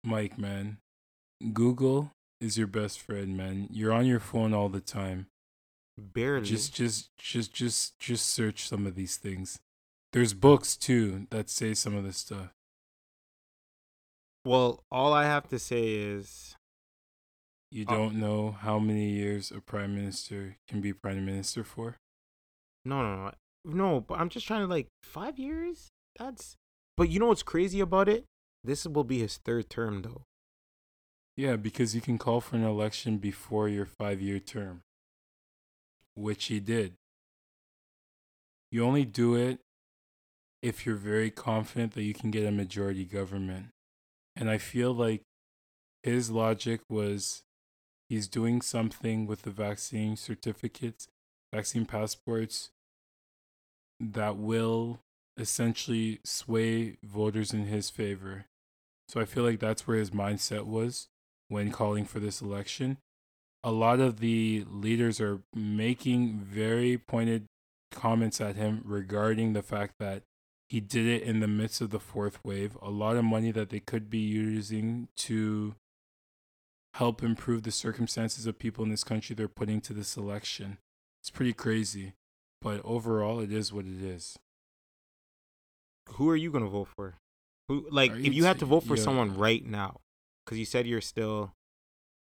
Mike, man, Google is your best friend, man. You're on your phone all the time. Barely. Just, just, just, just, just search some of these things. There's books too that say some of this stuff. well, all I have to say is You Uh, don't know how many years a prime minister can be prime minister for. no, no, no, no. But I'm just trying to like five years. That's. But you know what's crazy about it? This will be his third term though. Yeah, because you can call for an election before your five-year term, which he did. You only do it if you're very confident that you can get a majority government. And I feel like his logic was he's doing something with the vaccine certificates, vaccine passports that will essentially sway voters in his favor. So I feel like that's where his mindset was when calling for this election. A lot of the leaders are making very pointed comments at him regarding the fact that he did it in the midst of the fourth wave. A lot of money that they could be using to help improve the circumstances of people in this country they're putting to this election. It's pretty crazy. But overall, it is what it is. Who are you gonna vote for? Who like Are if you you had to vote for yeah. someone right now, because you said you're still.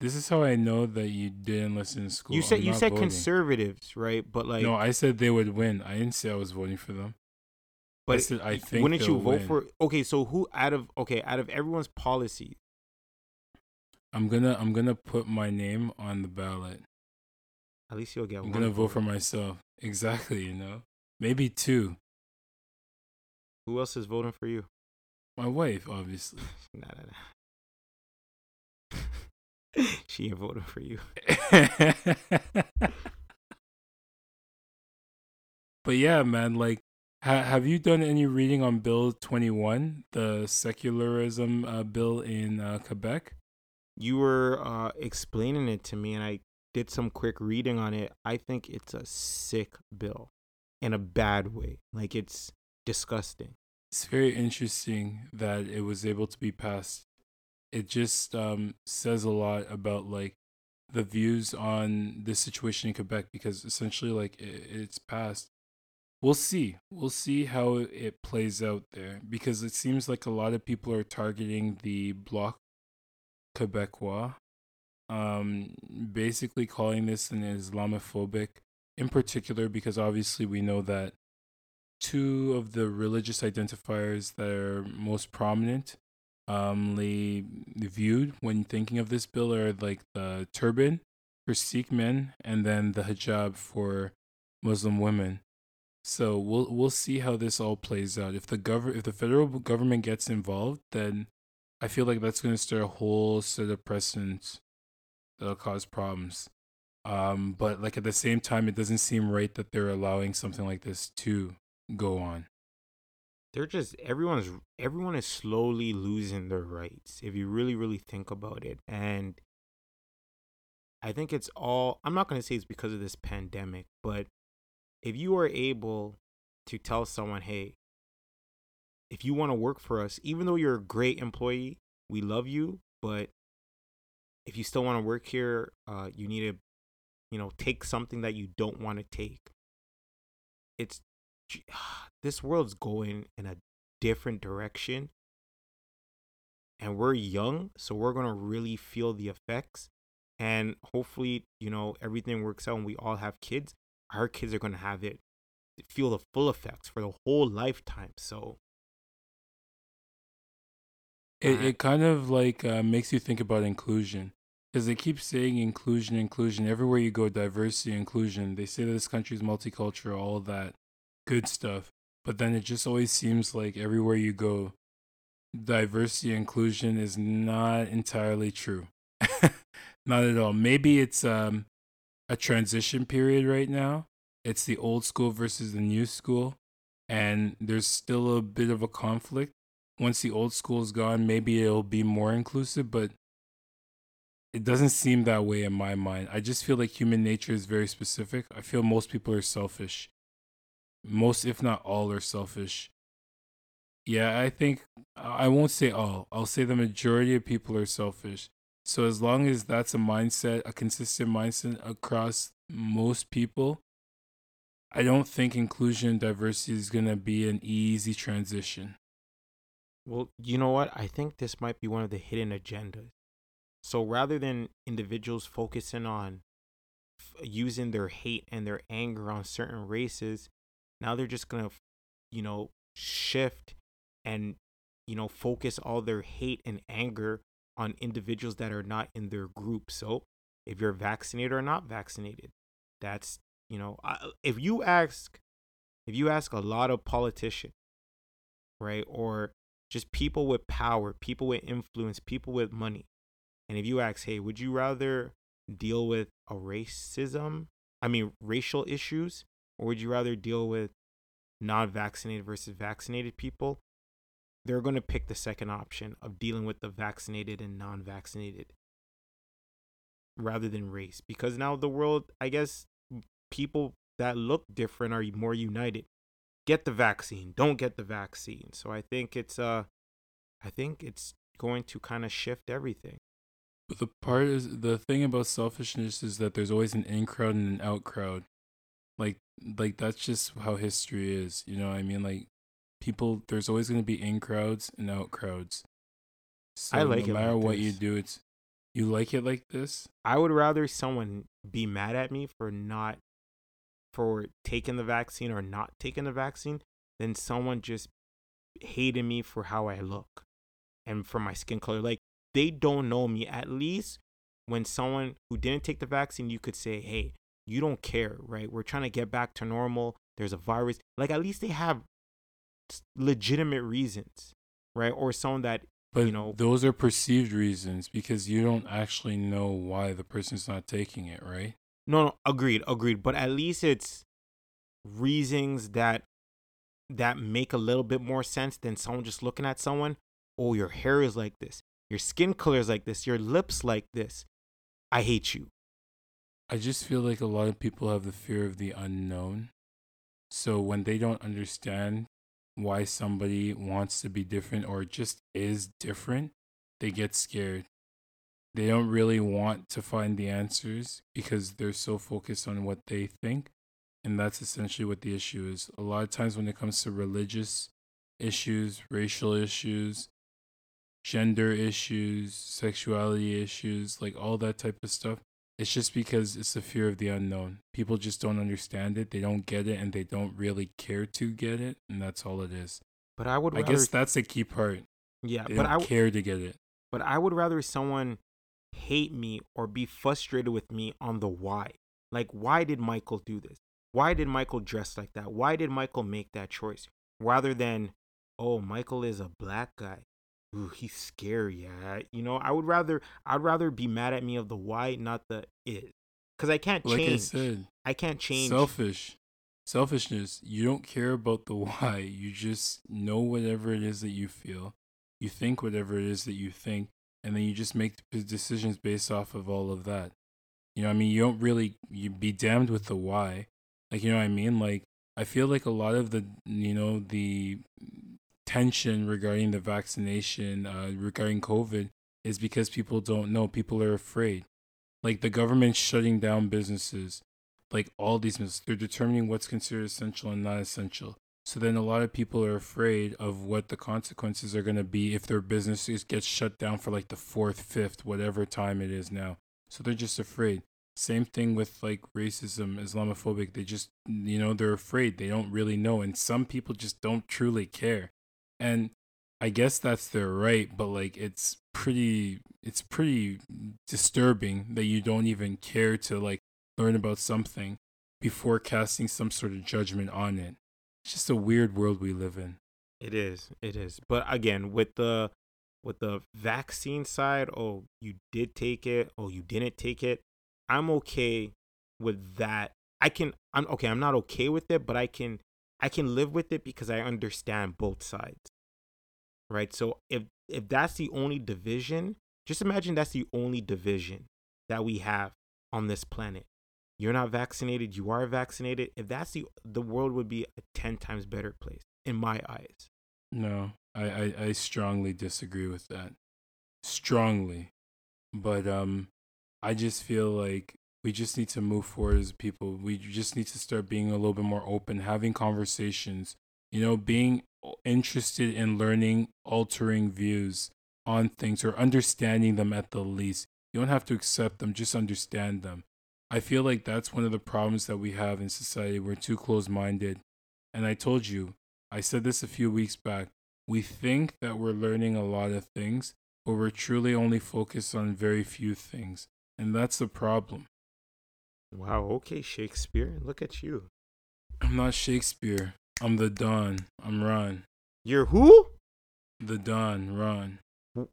This is how I know that you didn't listen to school. you said I'm you said voting. conservatives, right? But like, no, I said they would win. I didn't say I was voting for them. But said I think wouldn't you vote win. for? Okay, so who out of okay out of everyone's policy? I'm gonna I'm gonna put my name on the ballot. At least you'll get I'm gonna vote for myself. Exactly, you know. Maybe two. Who else is voting for you? My wife, obviously. Nah, nah, nah. she ain't voting for you. but yeah, man, like ha- have you done any reading on Bill 21, the secularism uh, bill in uh, Quebec? You were uh, explaining it to me, and I did some quick reading on it. I think it's a sick bill, in a bad way. Like it's disgusting. It's very interesting that it was able to be passed. It just um, says a lot about like the views on the situation in Quebec because essentially like it, it's passed. We'll see. We'll see how it plays out there because it seems like a lot of people are targeting the Bloc Quebecois, um, basically calling this an Islamophobic, in particular because obviously we know that two of the religious identifiers that are most prominent um viewed when thinking of this bill are like the turban for Sikh men and then the hijab for Muslim women. So we'll we'll see how this all plays out. If the gov- if the federal government gets involved, then I feel like that's going to start a whole set of precedents that'll cause problems. Um, but like at the same time, it doesn't seem right that they're allowing something like this to go on. They're just everyone's everyone is slowly losing their rights if you really really think about it. And I think it's all I'm not going to say it's because of this pandemic, but if you are able to tell someone, "Hey, if you want to work for us, even though you're a great employee, we love you, but if you still want to work here, uh, you need to, you know, take something that you don't want to take." It's this world's going in a different direction. And we're young so we're going to really feel the effects. And hopefully you know everything works out and we all have kids our kids are going to have it feel the full effects for the whole lifetime so It it kind of like uh, makes you think about inclusion because they keep saying inclusion, inclusion everywhere you go, diversity, inclusion. They say that this country is multicultural, all that good stuff, but then it just always seems like everywhere you go, diversity, inclusion is not entirely true. not at all. Maybe it's um a transition period right now. It's the old school versus the new school, and there's still a bit of a conflict once the old school is gone, maybe it'll be more inclusive, but it doesn't seem that way in my mind. I just feel like human nature is very specific. I feel most people are selfish. Most, if not all, are selfish. Yeah, I think I won't say all. I'll say the majority of people are selfish. So as long as that's a mindset, a consistent mindset across most people, I don't think inclusion and diversity is going to be an easy transition. Well, you know what? I think this might be one of the hidden agendas. So rather than individuals focusing on f- using their hate and their anger on certain races, now they're just going to, you know, shift and, you know, focus all their hate and anger on individuals that are not in their group. So if you're vaccinated or not vaccinated, that's, you know, if you ask, if you ask a lot of politicians, right, or just people with power, people with influence, people with money. And if you ask, hey, would you rather deal with a racism, I mean, racial issues, or would you rather deal with non vaccinated versus vaccinated people? They're going to pick the second option of dealing with the vaccinated and non vaccinated rather than race. Because now the world, I guess, people that look different are more united get the vaccine don't get the vaccine so i think it's uh i think it's going to kind of shift everything But the part is the thing about selfishness is that there's always an in crowd and an out crowd. Like like that's just how history is. You know I mean? Like people there's always going to be in crowds and out crowds. So I like no it matter like what you do, it's you like it like this. I would rather someone be mad at me for not for taking the vaccine or not taking the vaccine than someone just hating me for how I look and for my skin color. Like they don't know me. At least when someone who didn't take the vaccine, you could say, "Hey, you don't care, right? We're trying to get back to normal. There's a virus." Like at least they have legitimate reasons, right? Or someone that But you know, those are perceived reasons because you don't actually know why the person's not taking it, right? No, no, agreed, agreed. But at least it's reasons that that make a little bit more sense than someone just looking at someone. Oh, your hair is like this. Your skin color is like this. Your lips like this. I hate you. I just feel like a lot of people have the fear of the unknown. So when they don't understand why somebody wants to be different or just is different, they get scared. They don't really want to find the answers because they're so focused on what they think. And that's essentially what the issue is. A lot of times when it comes to religious issues, racial issues, gender issues, sexuality issues, like all that type of stuff, it's just because it's the fear of the unknown. People just don't understand it, they don't get it, and they don't really care to get it, and that's all it is. But I would rather I rather, guess that's the key part. yeah. They But I, w- care to get it. but I would rather someone hate me or be frustrated with me on the why. Like, why did Michael do this? Why did Michael dress like that? Why did Michael make that choice? Rather than, oh, Michael is a black guy. Ooh, he's scary. Yeah, you know, I would rather I'd rather be mad at me of the why, not the is, because I can't change. Like I said, I can't change. selfish. Selfishness. You don't care about the why. You just know whatever it is that you feel. You think whatever it is that you think, and then you just make decisions based off of all of that. You know, what I mean, you don't really you be damned with the why. Like, you know what I mean? Like, I feel like a lot of the, you know, the tension regarding the vaccination, uh, regarding COVID, is because people don't know. People are afraid. Like the government shutting down businesses, like all these businesses, they're determining what's considered essential and not essential. So then a lot of people are afraid of what the consequences are going to be if their businesses get shut down for like the fourth, fifth, whatever time it is now. So they're just afraid. Same thing with like racism, Islamophobic. They just, you know, they're afraid. They don't really know. And some people just don't truly care. And I guess that's their right, but like it's pretty, it's pretty disturbing that you don't even care to like learn about something before casting some sort of judgment on it. It's just a weird world we live in. It is. It is. But again, with the with the vaccine side, oh, you did take it, oh, you didn't take it. I'm okay with that. I can I'm okay, I'm not okay with it, but I can I can live with it because I understand both sides. Right? So if if that's the only division, just imagine that's the only division that we have on this planet. You're not vaccinated, you are vaccinated. If that's the the world would be a 10 times better place in my eyes. No, I, I, I strongly disagree with that. Strongly. But um I just feel like we just need to move forward as people. We just need to start being a little bit more open, having conversations, you know, being interested in learning altering views on things or understanding them at the least. You don't have to accept them, just understand them. I feel like that's one of the problems that we have in society. We're too close minded. And I told you, I said this a few weeks back. We think that we're learning a lot of things, but we're truly only focused on very few things. And that's the problem. Wow, okay, Shakespeare. Look at you. I'm not Shakespeare. I'm the Don. I'm Ron. You're who? The Don, Ron.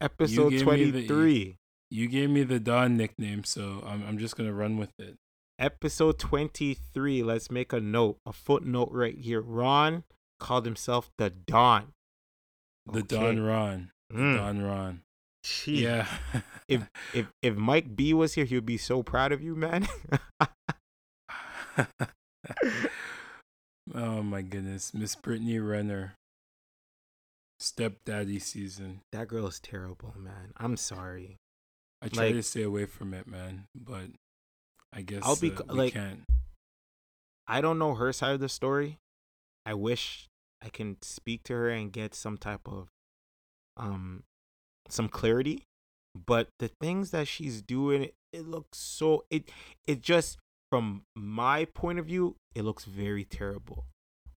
Episode the- 23. You gave me the Don nickname, so I'm, I'm just going to run with it. Episode 23. Let's make a note, a footnote right here. Ron called himself the Don. The Okay. Don Ron. The Mm, Don Ron. Gee. Yeah. If if if Mike B was here, he would be so proud of you, man. oh my goodness. Miss Brittany Renner. Stepdaddy season. that girl is terrible, man. I'm sorry. I try Like- to stay away from it, man, but I guess I'll be uh, like- can't. I don't know her side of the story, I wish I can speak to her and get some type of um some clarity. But the things that she's doing, it looks so it it just from my point of view, it looks very terrible.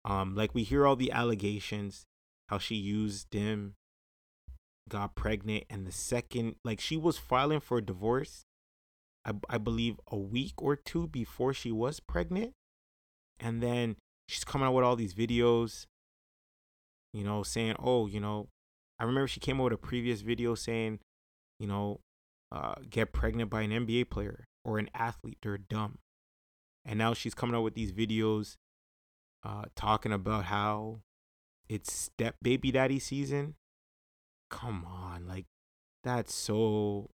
Um, like we hear all the allegations, how she used him, got pregnant, and the second like she was filing for divorce, I I believe a week or two before she was pregnant. And then she's coming out with all these videos, you know, saying, oh, you know, I remember she came out with a previous video saying, you know, uh, get pregnant by an NBA player or an athlete. They're dumb. And now she's coming out with these videos uh, talking about how it's step baby daddy season. Come on, like that's so.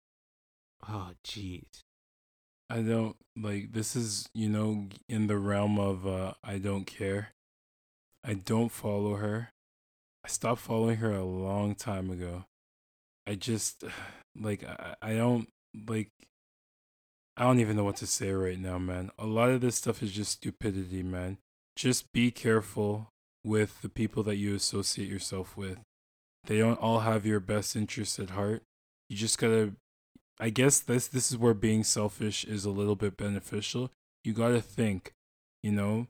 Oh, jeez. I don't like this is, you know, in the realm of uh I don't care. I don't follow her. I stopped following her a long time ago. I just like I, I don't like I don't even know what to say right now, man. A lot of this stuff is just stupidity, man. Just be careful with the people that you associate yourself with. They don't all have your best interests at heart. You just gotta I guess this this is where being selfish is a little bit beneficial. You got to think, you know,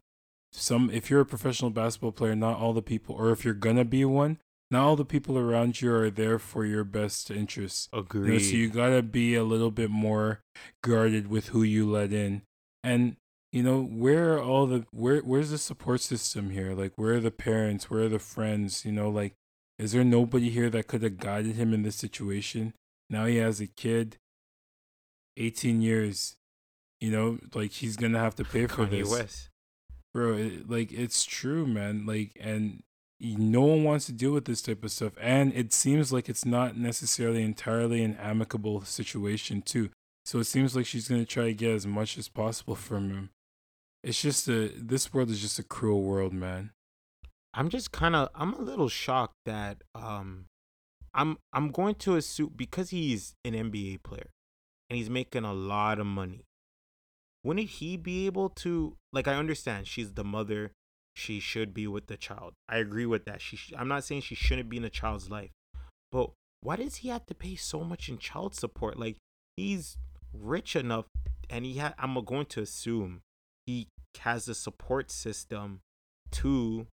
some if you're a professional basketball player, not all the people or if you're to be one, not all the people around you are there for your best interests. Agreed. You know, so you got to be a little bit more guarded with who you let in. And you know, where are all the where where's the support system here? Like where are the parents? Where are the friends? You know, like is there nobody here that could have guided him in this situation? Now he has a kid. 18 years. You know, like he's gonna have to pay for Kanye this, West. Bro. It, like it's true, man. Like, and no one wants to deal with this type of stuff, and it seems like it's not necessarily entirely an amicable situation too. So it seems like she's gonna try to get as much as possible from him. It's just a this world is just a cruel world, man. I'm just kind of I'm a little shocked that um I'm I'm going to assume because he's an NBA player and he's making a lot of money. Wouldn't he be able to like I understand she's the mother, she should be with the child. I agree with that. She sh- I'm not saying she shouldn't be in a child's life. But why does he have to pay so much in child support? Like he's rich enough and he ha- I'm going to assume he has a support system to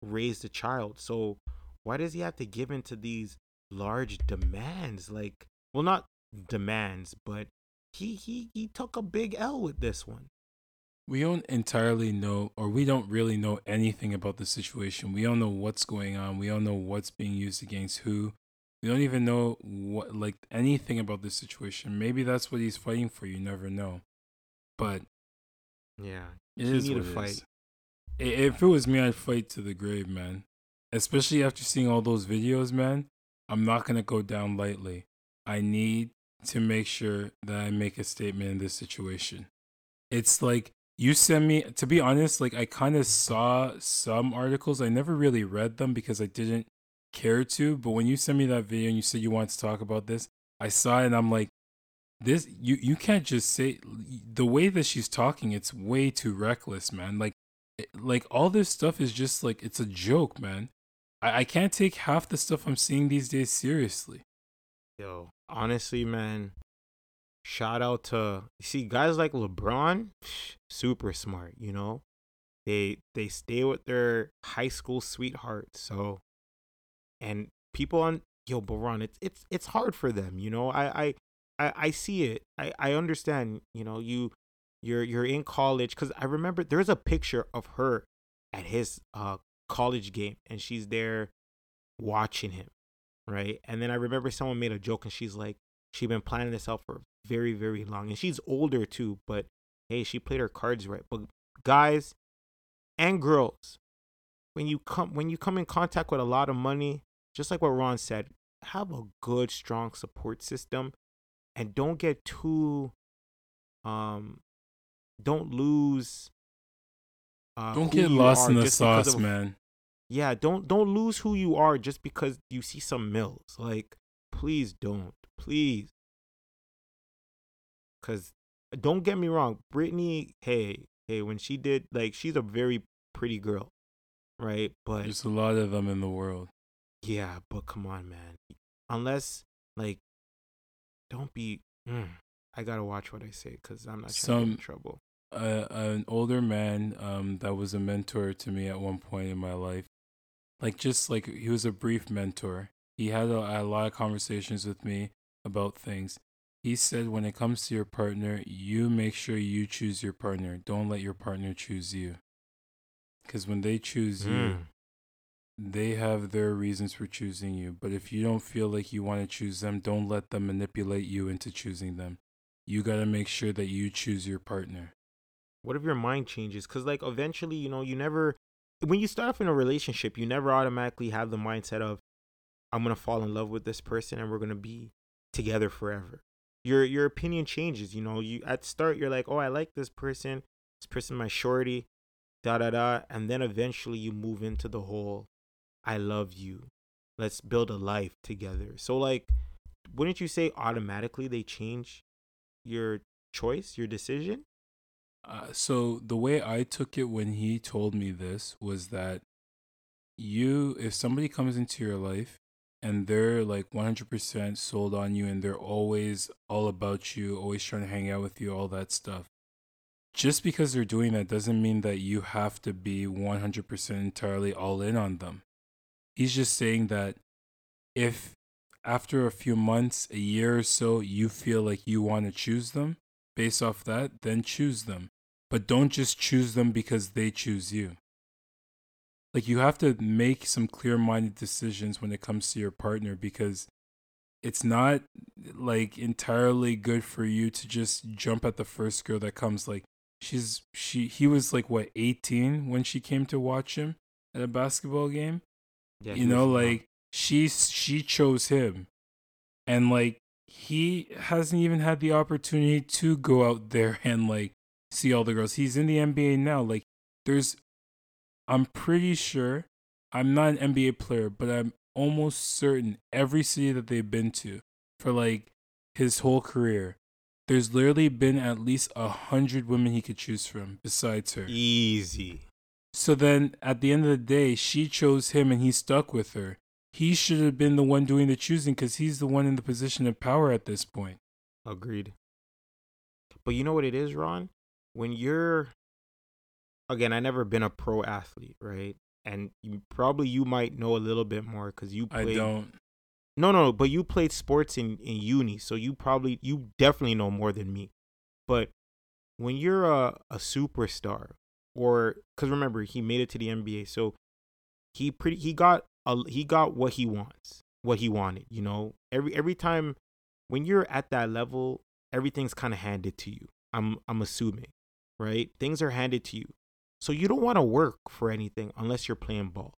raise the child. So why does he have to give into these large demands? Like, well, not demands, but he he he took a big L with this one. We don't entirely know, or we don't really know anything about the situation. We don't know what's going on. We don't know what's being used against who. We don't even know what, like, anything about this situation. Maybe that's what he's fighting for. You never know. But Yeah, it need what fight. is. If it was me, I'd fight to the grave, man. Especially after seeing all those videos, man. I'm not gonna go down lightly. I need to make sure that I make a statement in this situation. It's like you send me to be honest, like I kind of saw some articles. I never really read them because I didn't care to, but when you sent me that video and you said you wanted to talk about this, I saw it and I'm like this you you can't just say the way that she's talking it's way too reckless, man. Like eh, like all this stuff is just like it's a joke, man. I, I can't take half the stuff I'm seeing these days seriously. Yo, honestly, man, shout out to see guys like LeBron, super smart. You know, they they stay with their high school sweethearts. So, and people on yo, but Ron, it's it's it's hard for them. You know, I I I, I see it. I I understand. You know, you you're you're in college because I remember there's a picture of her at his uh college game, and she's there watching him right? And then I remember someone made a joke and she's like, she'd been planning this out for very, very long. And she's older too, but hey, she played her cards right. But guys and girls, when you come when you come in contact with a lot of money, just like what Ron said, have a good, strong support system and don't get too um don't lose uh, Don't get lost in the sauce, man. Yeah don't don't lose who you are just because you see some mills like please don't please because don't get me wrong brittany hey hey when she did like she's a very pretty girl, right? But There's a lot of them in the world. yeah, but come on, man. Unless like, don't be. Mm, I gotta watch what I say because I'm not trying to get Some- in trouble. uh, an older man um, that was a mentor to me at one point in my life. Like just like he was a brief mentor. He had a, a lot of conversations with me about things. He said when it comes to your partner, you make sure you choose your partner. Don't let your partner choose you. Because when they choose you, Mm. they have their reasons for choosing you. But if you don't feel like you want to choose them, don't let them manipulate you into choosing them. You got to make sure that you choose your partner. what if your mind changes? Because like eventually, you know, you never when you start off in a relationship, you never automatically have the mindset of I'm gonna fall in love with this person and we're gonna be together forever. Your your opinion changes. You know, you at start you're like, oh, I like this person. This person my shorty, da da da, and then eventually you move into the whole I love you. Let's build a life together. So like, wouldn't you say automatically they change your choice, your decision? Uh, so the way I took it when he told me this was that you, if somebody comes into your life and they're like 100% sold on you and they're always all about you, always trying to hang out with you, all that stuff. Just because they're doing that doesn't mean that you have to be 100% entirely all in on them. He's just saying that if after a few months, a year or so, you feel like you want to choose them, based off that, then choose them. But don't just choose them because they choose you. Like you have to make some clear-minded decisions when it comes to your partner because it's not like entirely good for you to just jump at the first girl that comes. Like she's she he was like what 18 when she came to watch him at a basketball game? Yeah, you know like she she chose him. And like he hasn't even had the opportunity to go out there and like see all the girls he's in the nba now like there's i'm pretty sure i'm not an nba player but i'm almost certain every city that they've been to for like his whole career there's literally been at least a hundred women he could choose from besides her easy. so then at the end of the day, she chose him and he stuck with her. He should have been the one doing the choosing because he's the one in the position of power at this point. Agreed. But you know what it is, Ron? When you're again, I never been a pro athlete, right? And you probably you might know a little bit more because you played. I don't. No, no, but you played sports in in uni, so you probably you definitely know more than me. But when you're a a superstar, or because remember he made it to the NBA, so he pretty he got a, he got what he wants, what he wanted. You know, every every time when you're at that level, everything's kind of handed to you. I'm I'm assuming, right? Things are handed to you, so you don't want to work for anything unless you're playing ball.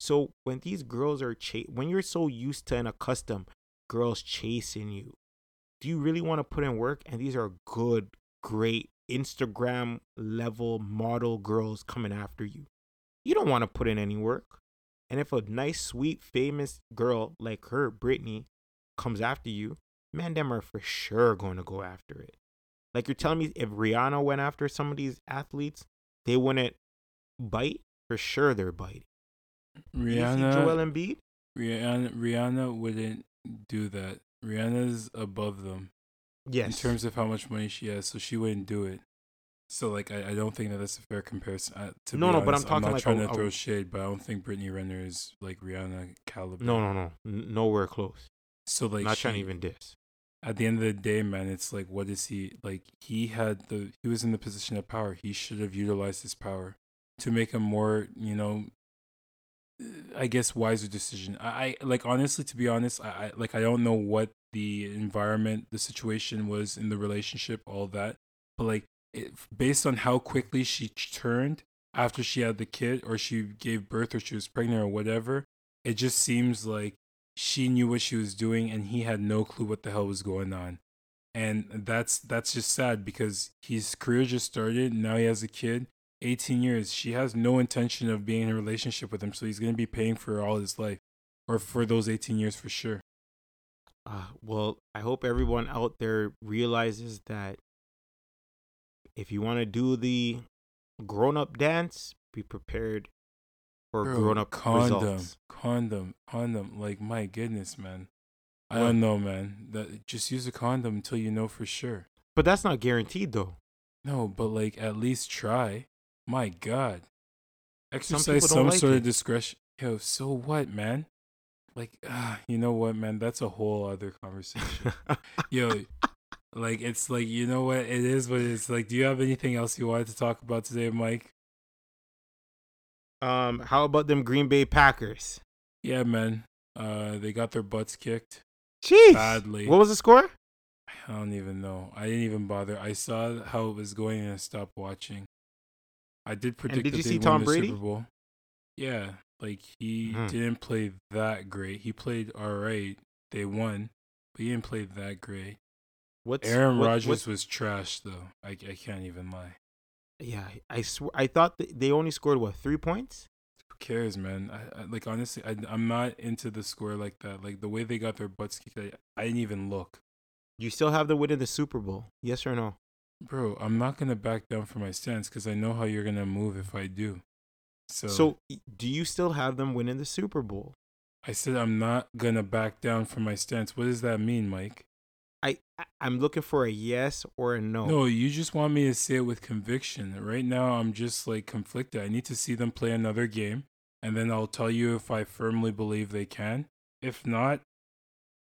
So when these girls are cha- when you're so used to and accustomed girls chasing you, do you really want to put in work? And these are good, great Instagram level model girls coming after you. You don't want to put in any work. And if a nice, sweet, famous girl like her, Brittany, comes after you, man, them are for sure going to go after it. Like you're telling me, if Rihanna went after some of these athletes, they wouldn't bite. For sure, they're biting. See Joel Rihanna, Embiid? Rihanna, Rihanna wouldn't do that. Rihanna's above them Yes. in terms of how much money she has, so she wouldn't do it. So like, I, I don't think that that's a fair comparison. Uh, to No, no, but I'm honest, talking not like trying a- to a- throw shade, but I don't think Brittany Renner is like Rihanna caliber. no, no, no, nowhere close. So like, Not trying to even diss. At the end of the day, man, it's like, what is he like? He had the he was in the position of power. He should have utilized his power to make a more, you know, I guess wiser decision. I, I like honestly, to be honest, I, I like I don't know what the environment, the situation was in the relationship, all that, but like it, based on how quickly she turned after she had the kid, or she gave birth, or she was pregnant, or whatever, it just seems like she knew what she was doing and he had no clue what the hell was going on. And that's that's just sad because his career just started. Now he has a kid 18 years. She has no intention of being in a relationship with him so he's going to be paying for all his life or for those 18 years for sure. Uh, well, I hope everyone out there realizes that if you want to do the grown up dance, be prepared for Bro, grown up condom, results. condom, condom. Like my goodness, man. I What? don't know, man. That just use a condom until you know for sure. But that's not guaranteed though. No, but like at least try. My God, exercise people some, like sort it. of discretion. Yo, so what, man? Like, ah, you know what, man? That's a whole other conversation. Yo, like it's like you know what it is, but it's like. Do you have anything else you wanted to talk about today, Mike? Um, how about them Green Bay Packers? Yeah, man. Uh, they got their butts kicked Jeez. badly. What was the score? I don't even know. I didn't even bother. I saw how it was going and I stopped watching. I did predict. did that you they won Tom the Brady? Super Bowl. Yeah, like he Mhm. didn't play that great. He played all right. They won, but he didn't play that great. What's Aaron what- Rodgers was trash, though. I, I can't even lie. Yeah, I sw- I thought th- they only scored what three points. Who cares, man? I, I like honestly, I, I'm not into the score like that. Like the way they got their butts kicked, I, I didn't even look. You still have the win in the Super Bowl? Yes or no? Bro, I'm not gonna back down from my stance because I know how you're gonna move if I do. So, So, do you still have them winning the Super Bowl? I said I'm not gonna back down from my stance. What does that mean, Mike? I I'm looking for a yes or a no. No, you just want me to say it with conviction. Right now, I'm just like conflicted. I need to see them play another game, and then I'll tell you if I firmly believe they can. If not,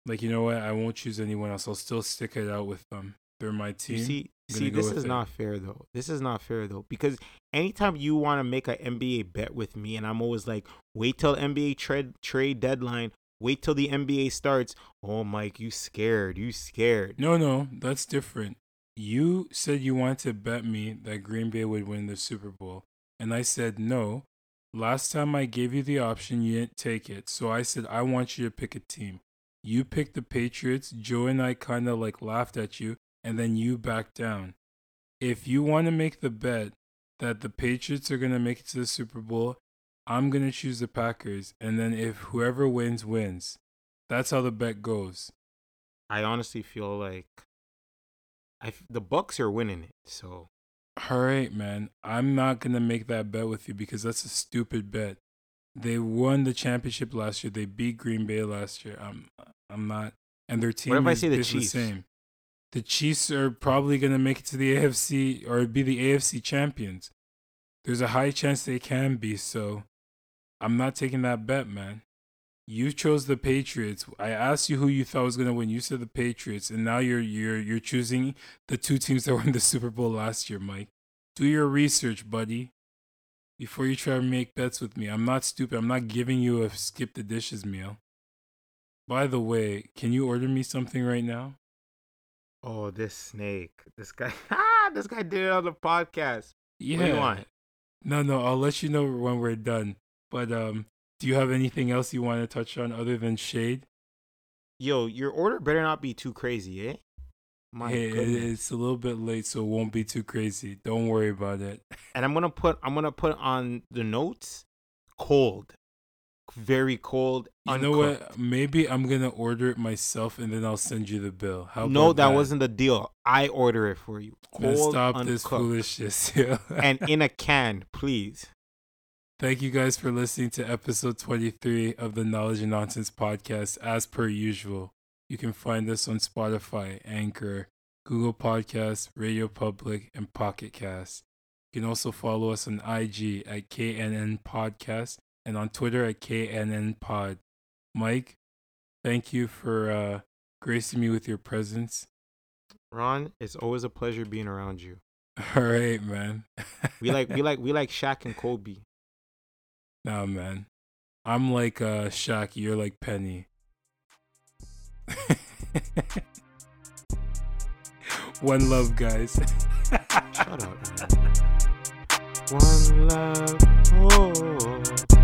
like you know what, I won't choose anyone else. I'll still stick it out with them. They're my team. You see, see, this is it. not fair though. This is not fair though because anytime you want to make an NBA bet with me, and I'm always like, wait till NBA trade trade deadline, wait till the NBA starts. Oh, Mike, you scared? You scared? No, no, that's different. You said you wanted to bet me that Green Bay would win the Super Bowl, and I said no. Last time I gave you the option, you didn't take it. So I said I want you to pick a team. You picked the Patriots. Joe and I kind of like laughed at you, and then you backed down. If you want to make the bet that the Patriots are going to make it to the Super Bowl, I'm going to choose the Packers, and then if whoever wins wins. That's how the bet goes. I honestly feel like I f- the Bucks are winning it. So All right, man. I'm not gonna make that bet with you because that's a stupid bet. They won the championship last year. They beat Green Bay last year. I'm, I'm not, and their team if I is say the Chiefs? same. The Chiefs are probably gonna make it to the AFC or be the AFC champions. There's a high chance they can be. So, I'm not taking that bet, man. You chose the Patriots. I asked you who you thought was gonna win. You said the Patriots, and now you're you're you're choosing the two teams that won the Super Bowl last year, Mike. Do your research, buddy. Before you try to make bets with me. I'm not stupid. I'm not giving you a skip the dishes meal. By the way, can you order me something right now? oh, this snake, this guy, ah, this guy did it on the podcast. Yeah. What do you want? No, no, I'll let you know when we're done. But um, do you have anything else you want to touch on other than shade? Yo, your order better not be too crazy, eh? My hey, goodness. it's a little bit late, so it won't be too crazy. Don't worry about it. and I'm gonna put I'm gonna put on the notes cold, very cold. You know what? Maybe I'm gonna order it myself, and then I'll send you the bill. How no, about that, wasn't the deal. I order it for you. Man, Cold, stop uncooked, this foolishness. And in a can, please. Thank you guys for listening to episode 23 of the Knowledge and Nonsense podcast. As per usual, you can find us on Spotify, Anchor, Google Podcasts, Radio Public, and Pocket Cast. You can also follow us on IG at KNN Podcast and on Twitter at KNN Pod. Mike, thank you for uh, gracing me with your presence. Ron, it's always a pleasure being around you. All right, man. We like we like we like Shaq and Kobe. Nah, man. I'm like uh Shaq, you're like Penny. One love, guys. Shut up. One love. Oh.